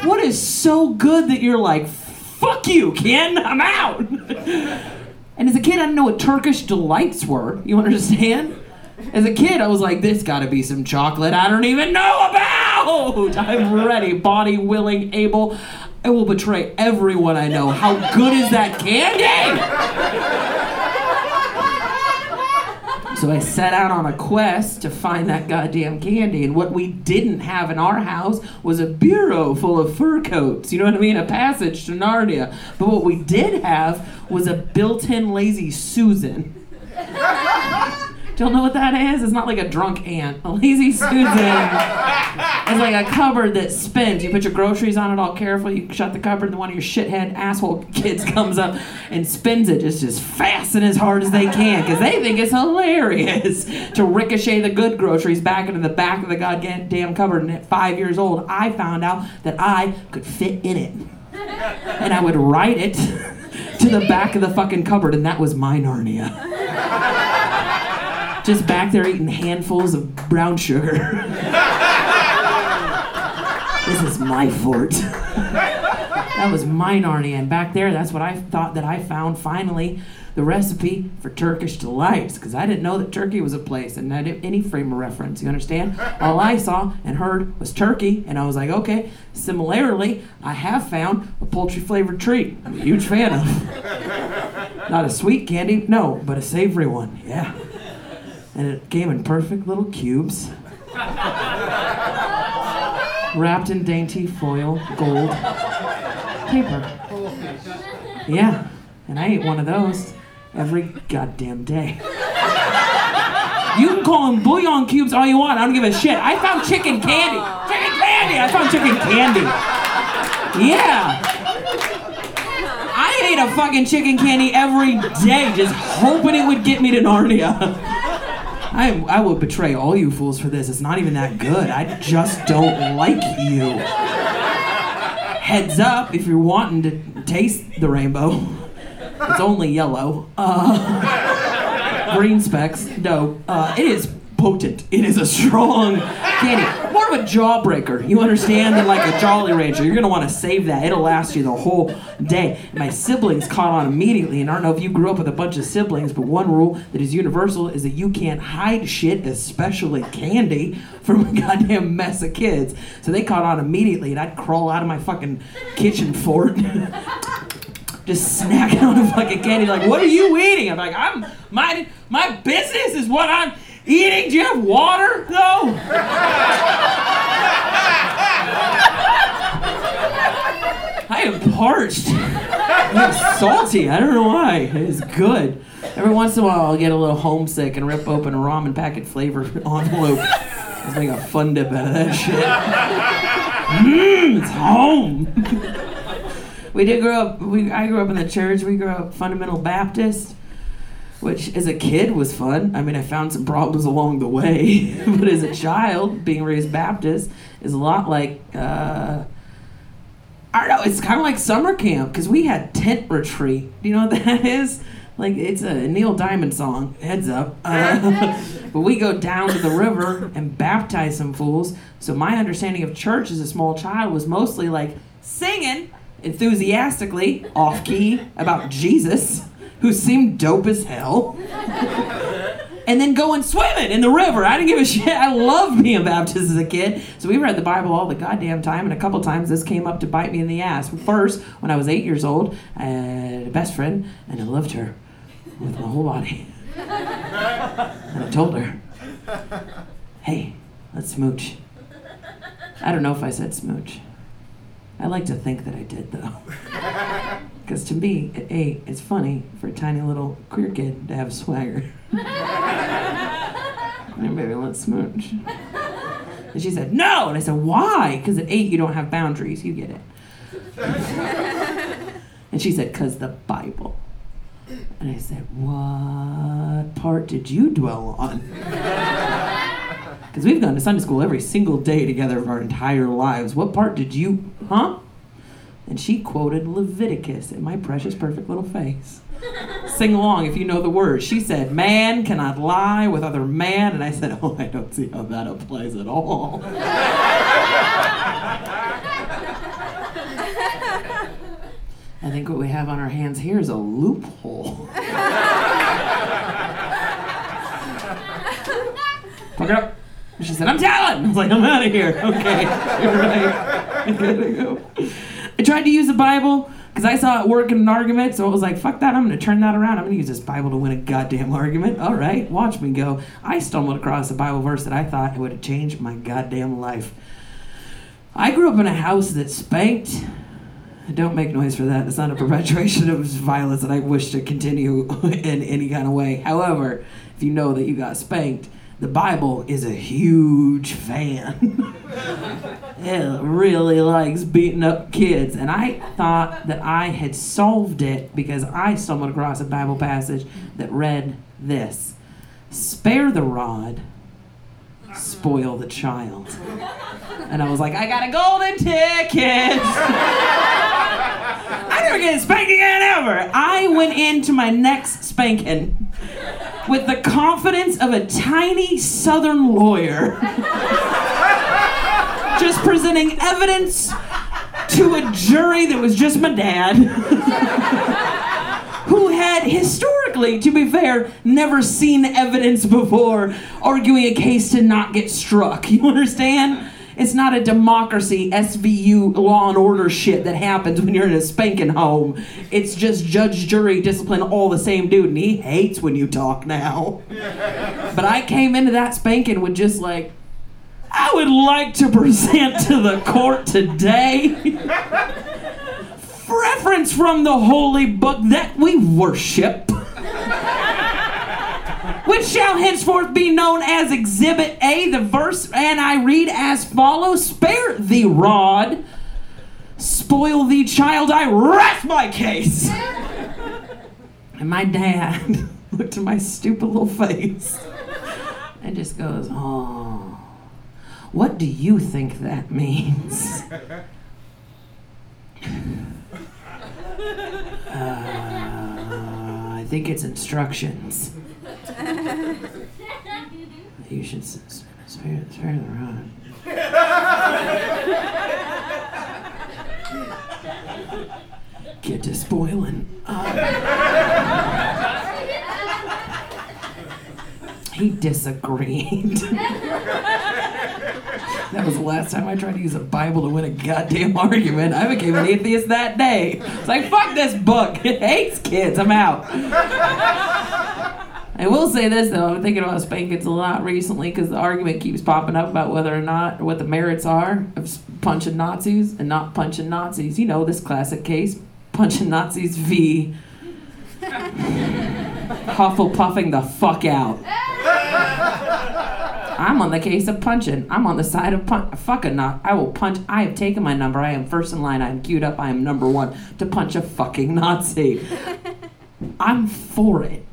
what is so good that you're like, fuck you, Ken, I'm out? and as a kid, I didn't know what Turkish delights were. You understand? As a kid, I was like, this gotta be some chocolate I don't even know about. I'm ready, body willing, able. I will betray everyone I know. How good is that candy? So I set out on a quest to find that goddamn candy. And what we didn't have in our house was a bureau full of fur coats. You know what I mean? A passage to Narnia. But what we did have was a built in lazy Susan. Don't know what that is? It's not like a drunk aunt. A lazy Susan is like a cupboard that spins. You put your groceries on it all careful. You shut the cupboard, and one of your shithead asshole kids comes up and spins it just as fast and as hard as they can because they think it's hilarious to ricochet the good groceries back into the back of the goddamn cupboard. And at five years old, I found out that I could fit in it. And I would ride it to the back of the fucking cupboard, and that was my Narnia just back there eating handfuls of brown sugar. this is my fort. that was my Narnia, and back there, that's what I thought that I found finally the recipe for Turkish delights, because I didn't know that Turkey was a place and I didn't any frame of reference. You understand? All I saw and heard was Turkey, and I was like, okay. Similarly, I have found a poultry flavored treat. I'm a huge fan of. Not a sweet candy, no, but a savory one. Yeah and it came in perfect little cubes, wrapped in dainty foil gold paper. Yeah, and I ate one of those every goddamn day. You can call them bouillon cubes all you want. I don't give a shit. I found chicken candy. Chicken candy. I found chicken candy. Yeah. I ate a fucking chicken candy every day, just hoping it would get me to Narnia. I, I will betray all you fools for this. It's not even that good. I just don't like you. Heads up if you're wanting to taste the rainbow. It's only yellow. Uh, green specks. No, uh, it is potent. It is a strong candy. More of a jawbreaker, you understand, than like a Jolly Rancher. You're gonna want to save that. It'll last you the whole day. My siblings caught on immediately, and I don't know if you grew up with a bunch of siblings, but one rule that is universal is that you can't hide shit, especially candy, from a goddamn mess of kids. So they caught on immediately, and I'd crawl out of my fucking kitchen fort. just snacking on a fucking candy. Like, what are you eating? I'm like, I'm my my business is what I'm eating. Do you have water? No. I am parched. I'm salty. I don't know why. It's good. Every once in a while, I'll get a little homesick and rip open a ramen packet flavor envelope. Just make a fun dip out of that shit. Mmm, it's home. we did grow up. We I grew up in the church. We grew up fundamental Baptist, which as a kid was fun. I mean, I found some problems along the way, but as a child, being raised Baptist is a lot like. Uh, I don't know. It's kind of like summer camp because we had tent retreat. Do you know what that is? Like it's a Neil Diamond song. Heads up. Uh, but we go down to the river and baptize some fools. So my understanding of church as a small child was mostly like singing enthusiastically, off key, about Jesus, who seemed dope as hell. and then going swimming in the river. I didn't give a shit. I loved being Baptist as a kid. So we read the Bible all the goddamn time, and a couple times this came up to bite me in the ass. First, when I was eight years old, I had a best friend, and I loved her with my whole body. And I told her, hey, let's smooch. I don't know if I said smooch. I like to think that I did, though. Because to me, at eight, it's funny for a tiny little queer kid to have swagger. Hey, baby, let's smooch. And she said, no! And I said, why? Because at eight, you don't have boundaries. You get it. and she said, because the Bible. And I said, what part did you dwell on? Because we've gone to Sunday school every single day together of our entire lives. What part did you, huh? And she quoted Leviticus in my precious, perfect little face. Sing along if you know the words. She said, Man cannot lie with other man. And I said, Oh, I don't see how that applies at all. I think what we have on our hands here is a loophole. Fuck it up. She said, I'm telling. I was like, I'm out of here. Okay, you're right. I gotta go. Tried to use the Bible because I saw it work in an argument, so it was like, fuck that, I'm gonna turn that around. I'm gonna use this Bible to win a goddamn argument. All right, watch me go. I stumbled across a Bible verse that I thought would have changed my goddamn life. I grew up in a house that spanked. Don't make noise for that. It's not a perpetuation of violence that I wish to continue in any kind of way. However, if you know that you got spanked, the Bible is a huge fan. it really likes beating up kids. And I thought that I had solved it because I stumbled across a Bible passage that read this Spare the rod, spoil the child. And I was like, I got a golden ticket. I never get spanked again ever. I went into my next spanking with the confidence of a tiny southern lawyer. just presenting evidence to a jury that was just my dad. who had historically, to be fair, never seen evidence before arguing a case to not get struck. You understand? It's not a democracy, SVU, law and order shit that happens when you're in a spanking home. It's just judge, jury, discipline, all the same dude, and he hates when you talk now. But I came into that spanking with just like, I would like to present to the court today reference from the holy book that we worship, which shall henceforth be known as Exhibit A. The verse, and I read as follows Spare the rod, spoil the child, I rest my case. and my dad looked at my stupid little face and just goes, Oh, what do you think that means? Uh, I think it's instructions. You should spare, spare the rod. Get to spoiling. He disagreed. that was the last time I tried to use a Bible to win a goddamn argument. I became an atheist that day. It's like, fuck this book. It hates kids. I'm out. I will say this though, I've been thinking about spankings a lot recently because the argument keeps popping up about whether or not what the merits are of punching Nazis and not punching Nazis. You know this classic case, punching Nazis v. Hufflepuffing the fuck out. I'm on the case of punching. I'm on the side of punch. Fuck a not. I will punch. I have taken my number. I am first in line. I am queued up. I am number one to punch a fucking Nazi. I'm for it.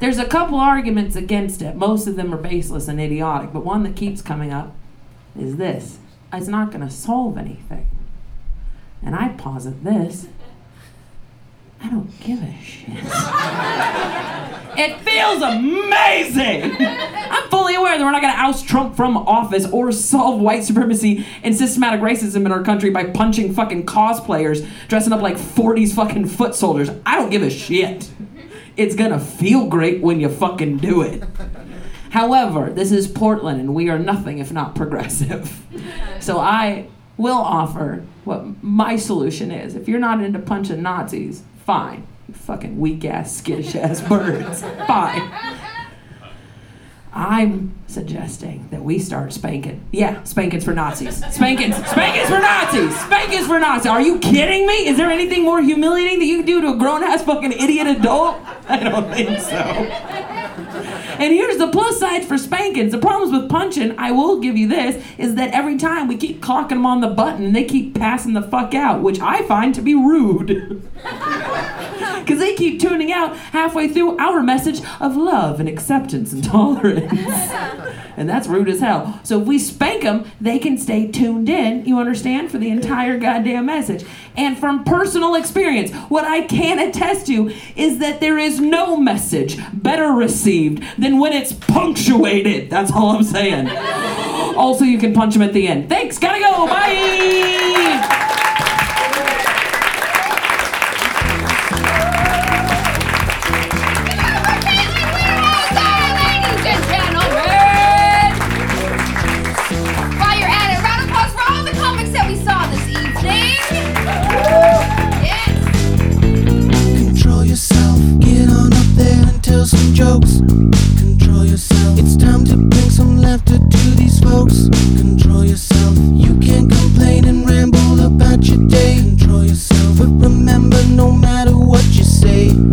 There's a couple arguments against it. Most of them are baseless and idiotic, but one that keeps coming up is this it's not going to solve anything. And I posit this I don't give a shit. it feels amazing! I'm fully aware that we're not to oust Trump from office or solve white supremacy and systematic racism in our country by punching fucking cosplayers dressing up like 40s fucking foot soldiers. I don't give a shit. It's gonna feel great when you fucking do it. However, this is Portland and we are nothing if not progressive. So I will offer what my solution is. If you're not into punching Nazis, fine. You fucking weak ass, skittish ass birds. Fine. I'm suggesting that we start spanking. Yeah, spankings for Nazis. Spankings. Spankings for Nazis. Spankings for Nazis. Are you kidding me? Is there anything more humiliating that you can do to a grown ass fucking idiot adult? I don't think so. And here's the plus side for spankings. The problems with punching, I will give you this, is that every time we keep clocking them on the button and they keep passing the fuck out, which I find to be rude. Because they keep tuning out halfway through our message of love and acceptance and tolerance. and that's rude as hell. So if we spank them, they can stay tuned in, you understand, for the entire goddamn message. And from personal experience, what I can attest to is that there is no message better received than when it's punctuated. That's all I'm saying. also, you can punch them at the end. Thanks, gotta go, bye!
have to do these folks. Control yourself. You can't complain and ramble about your day. Control yourself. But remember, no matter what you say.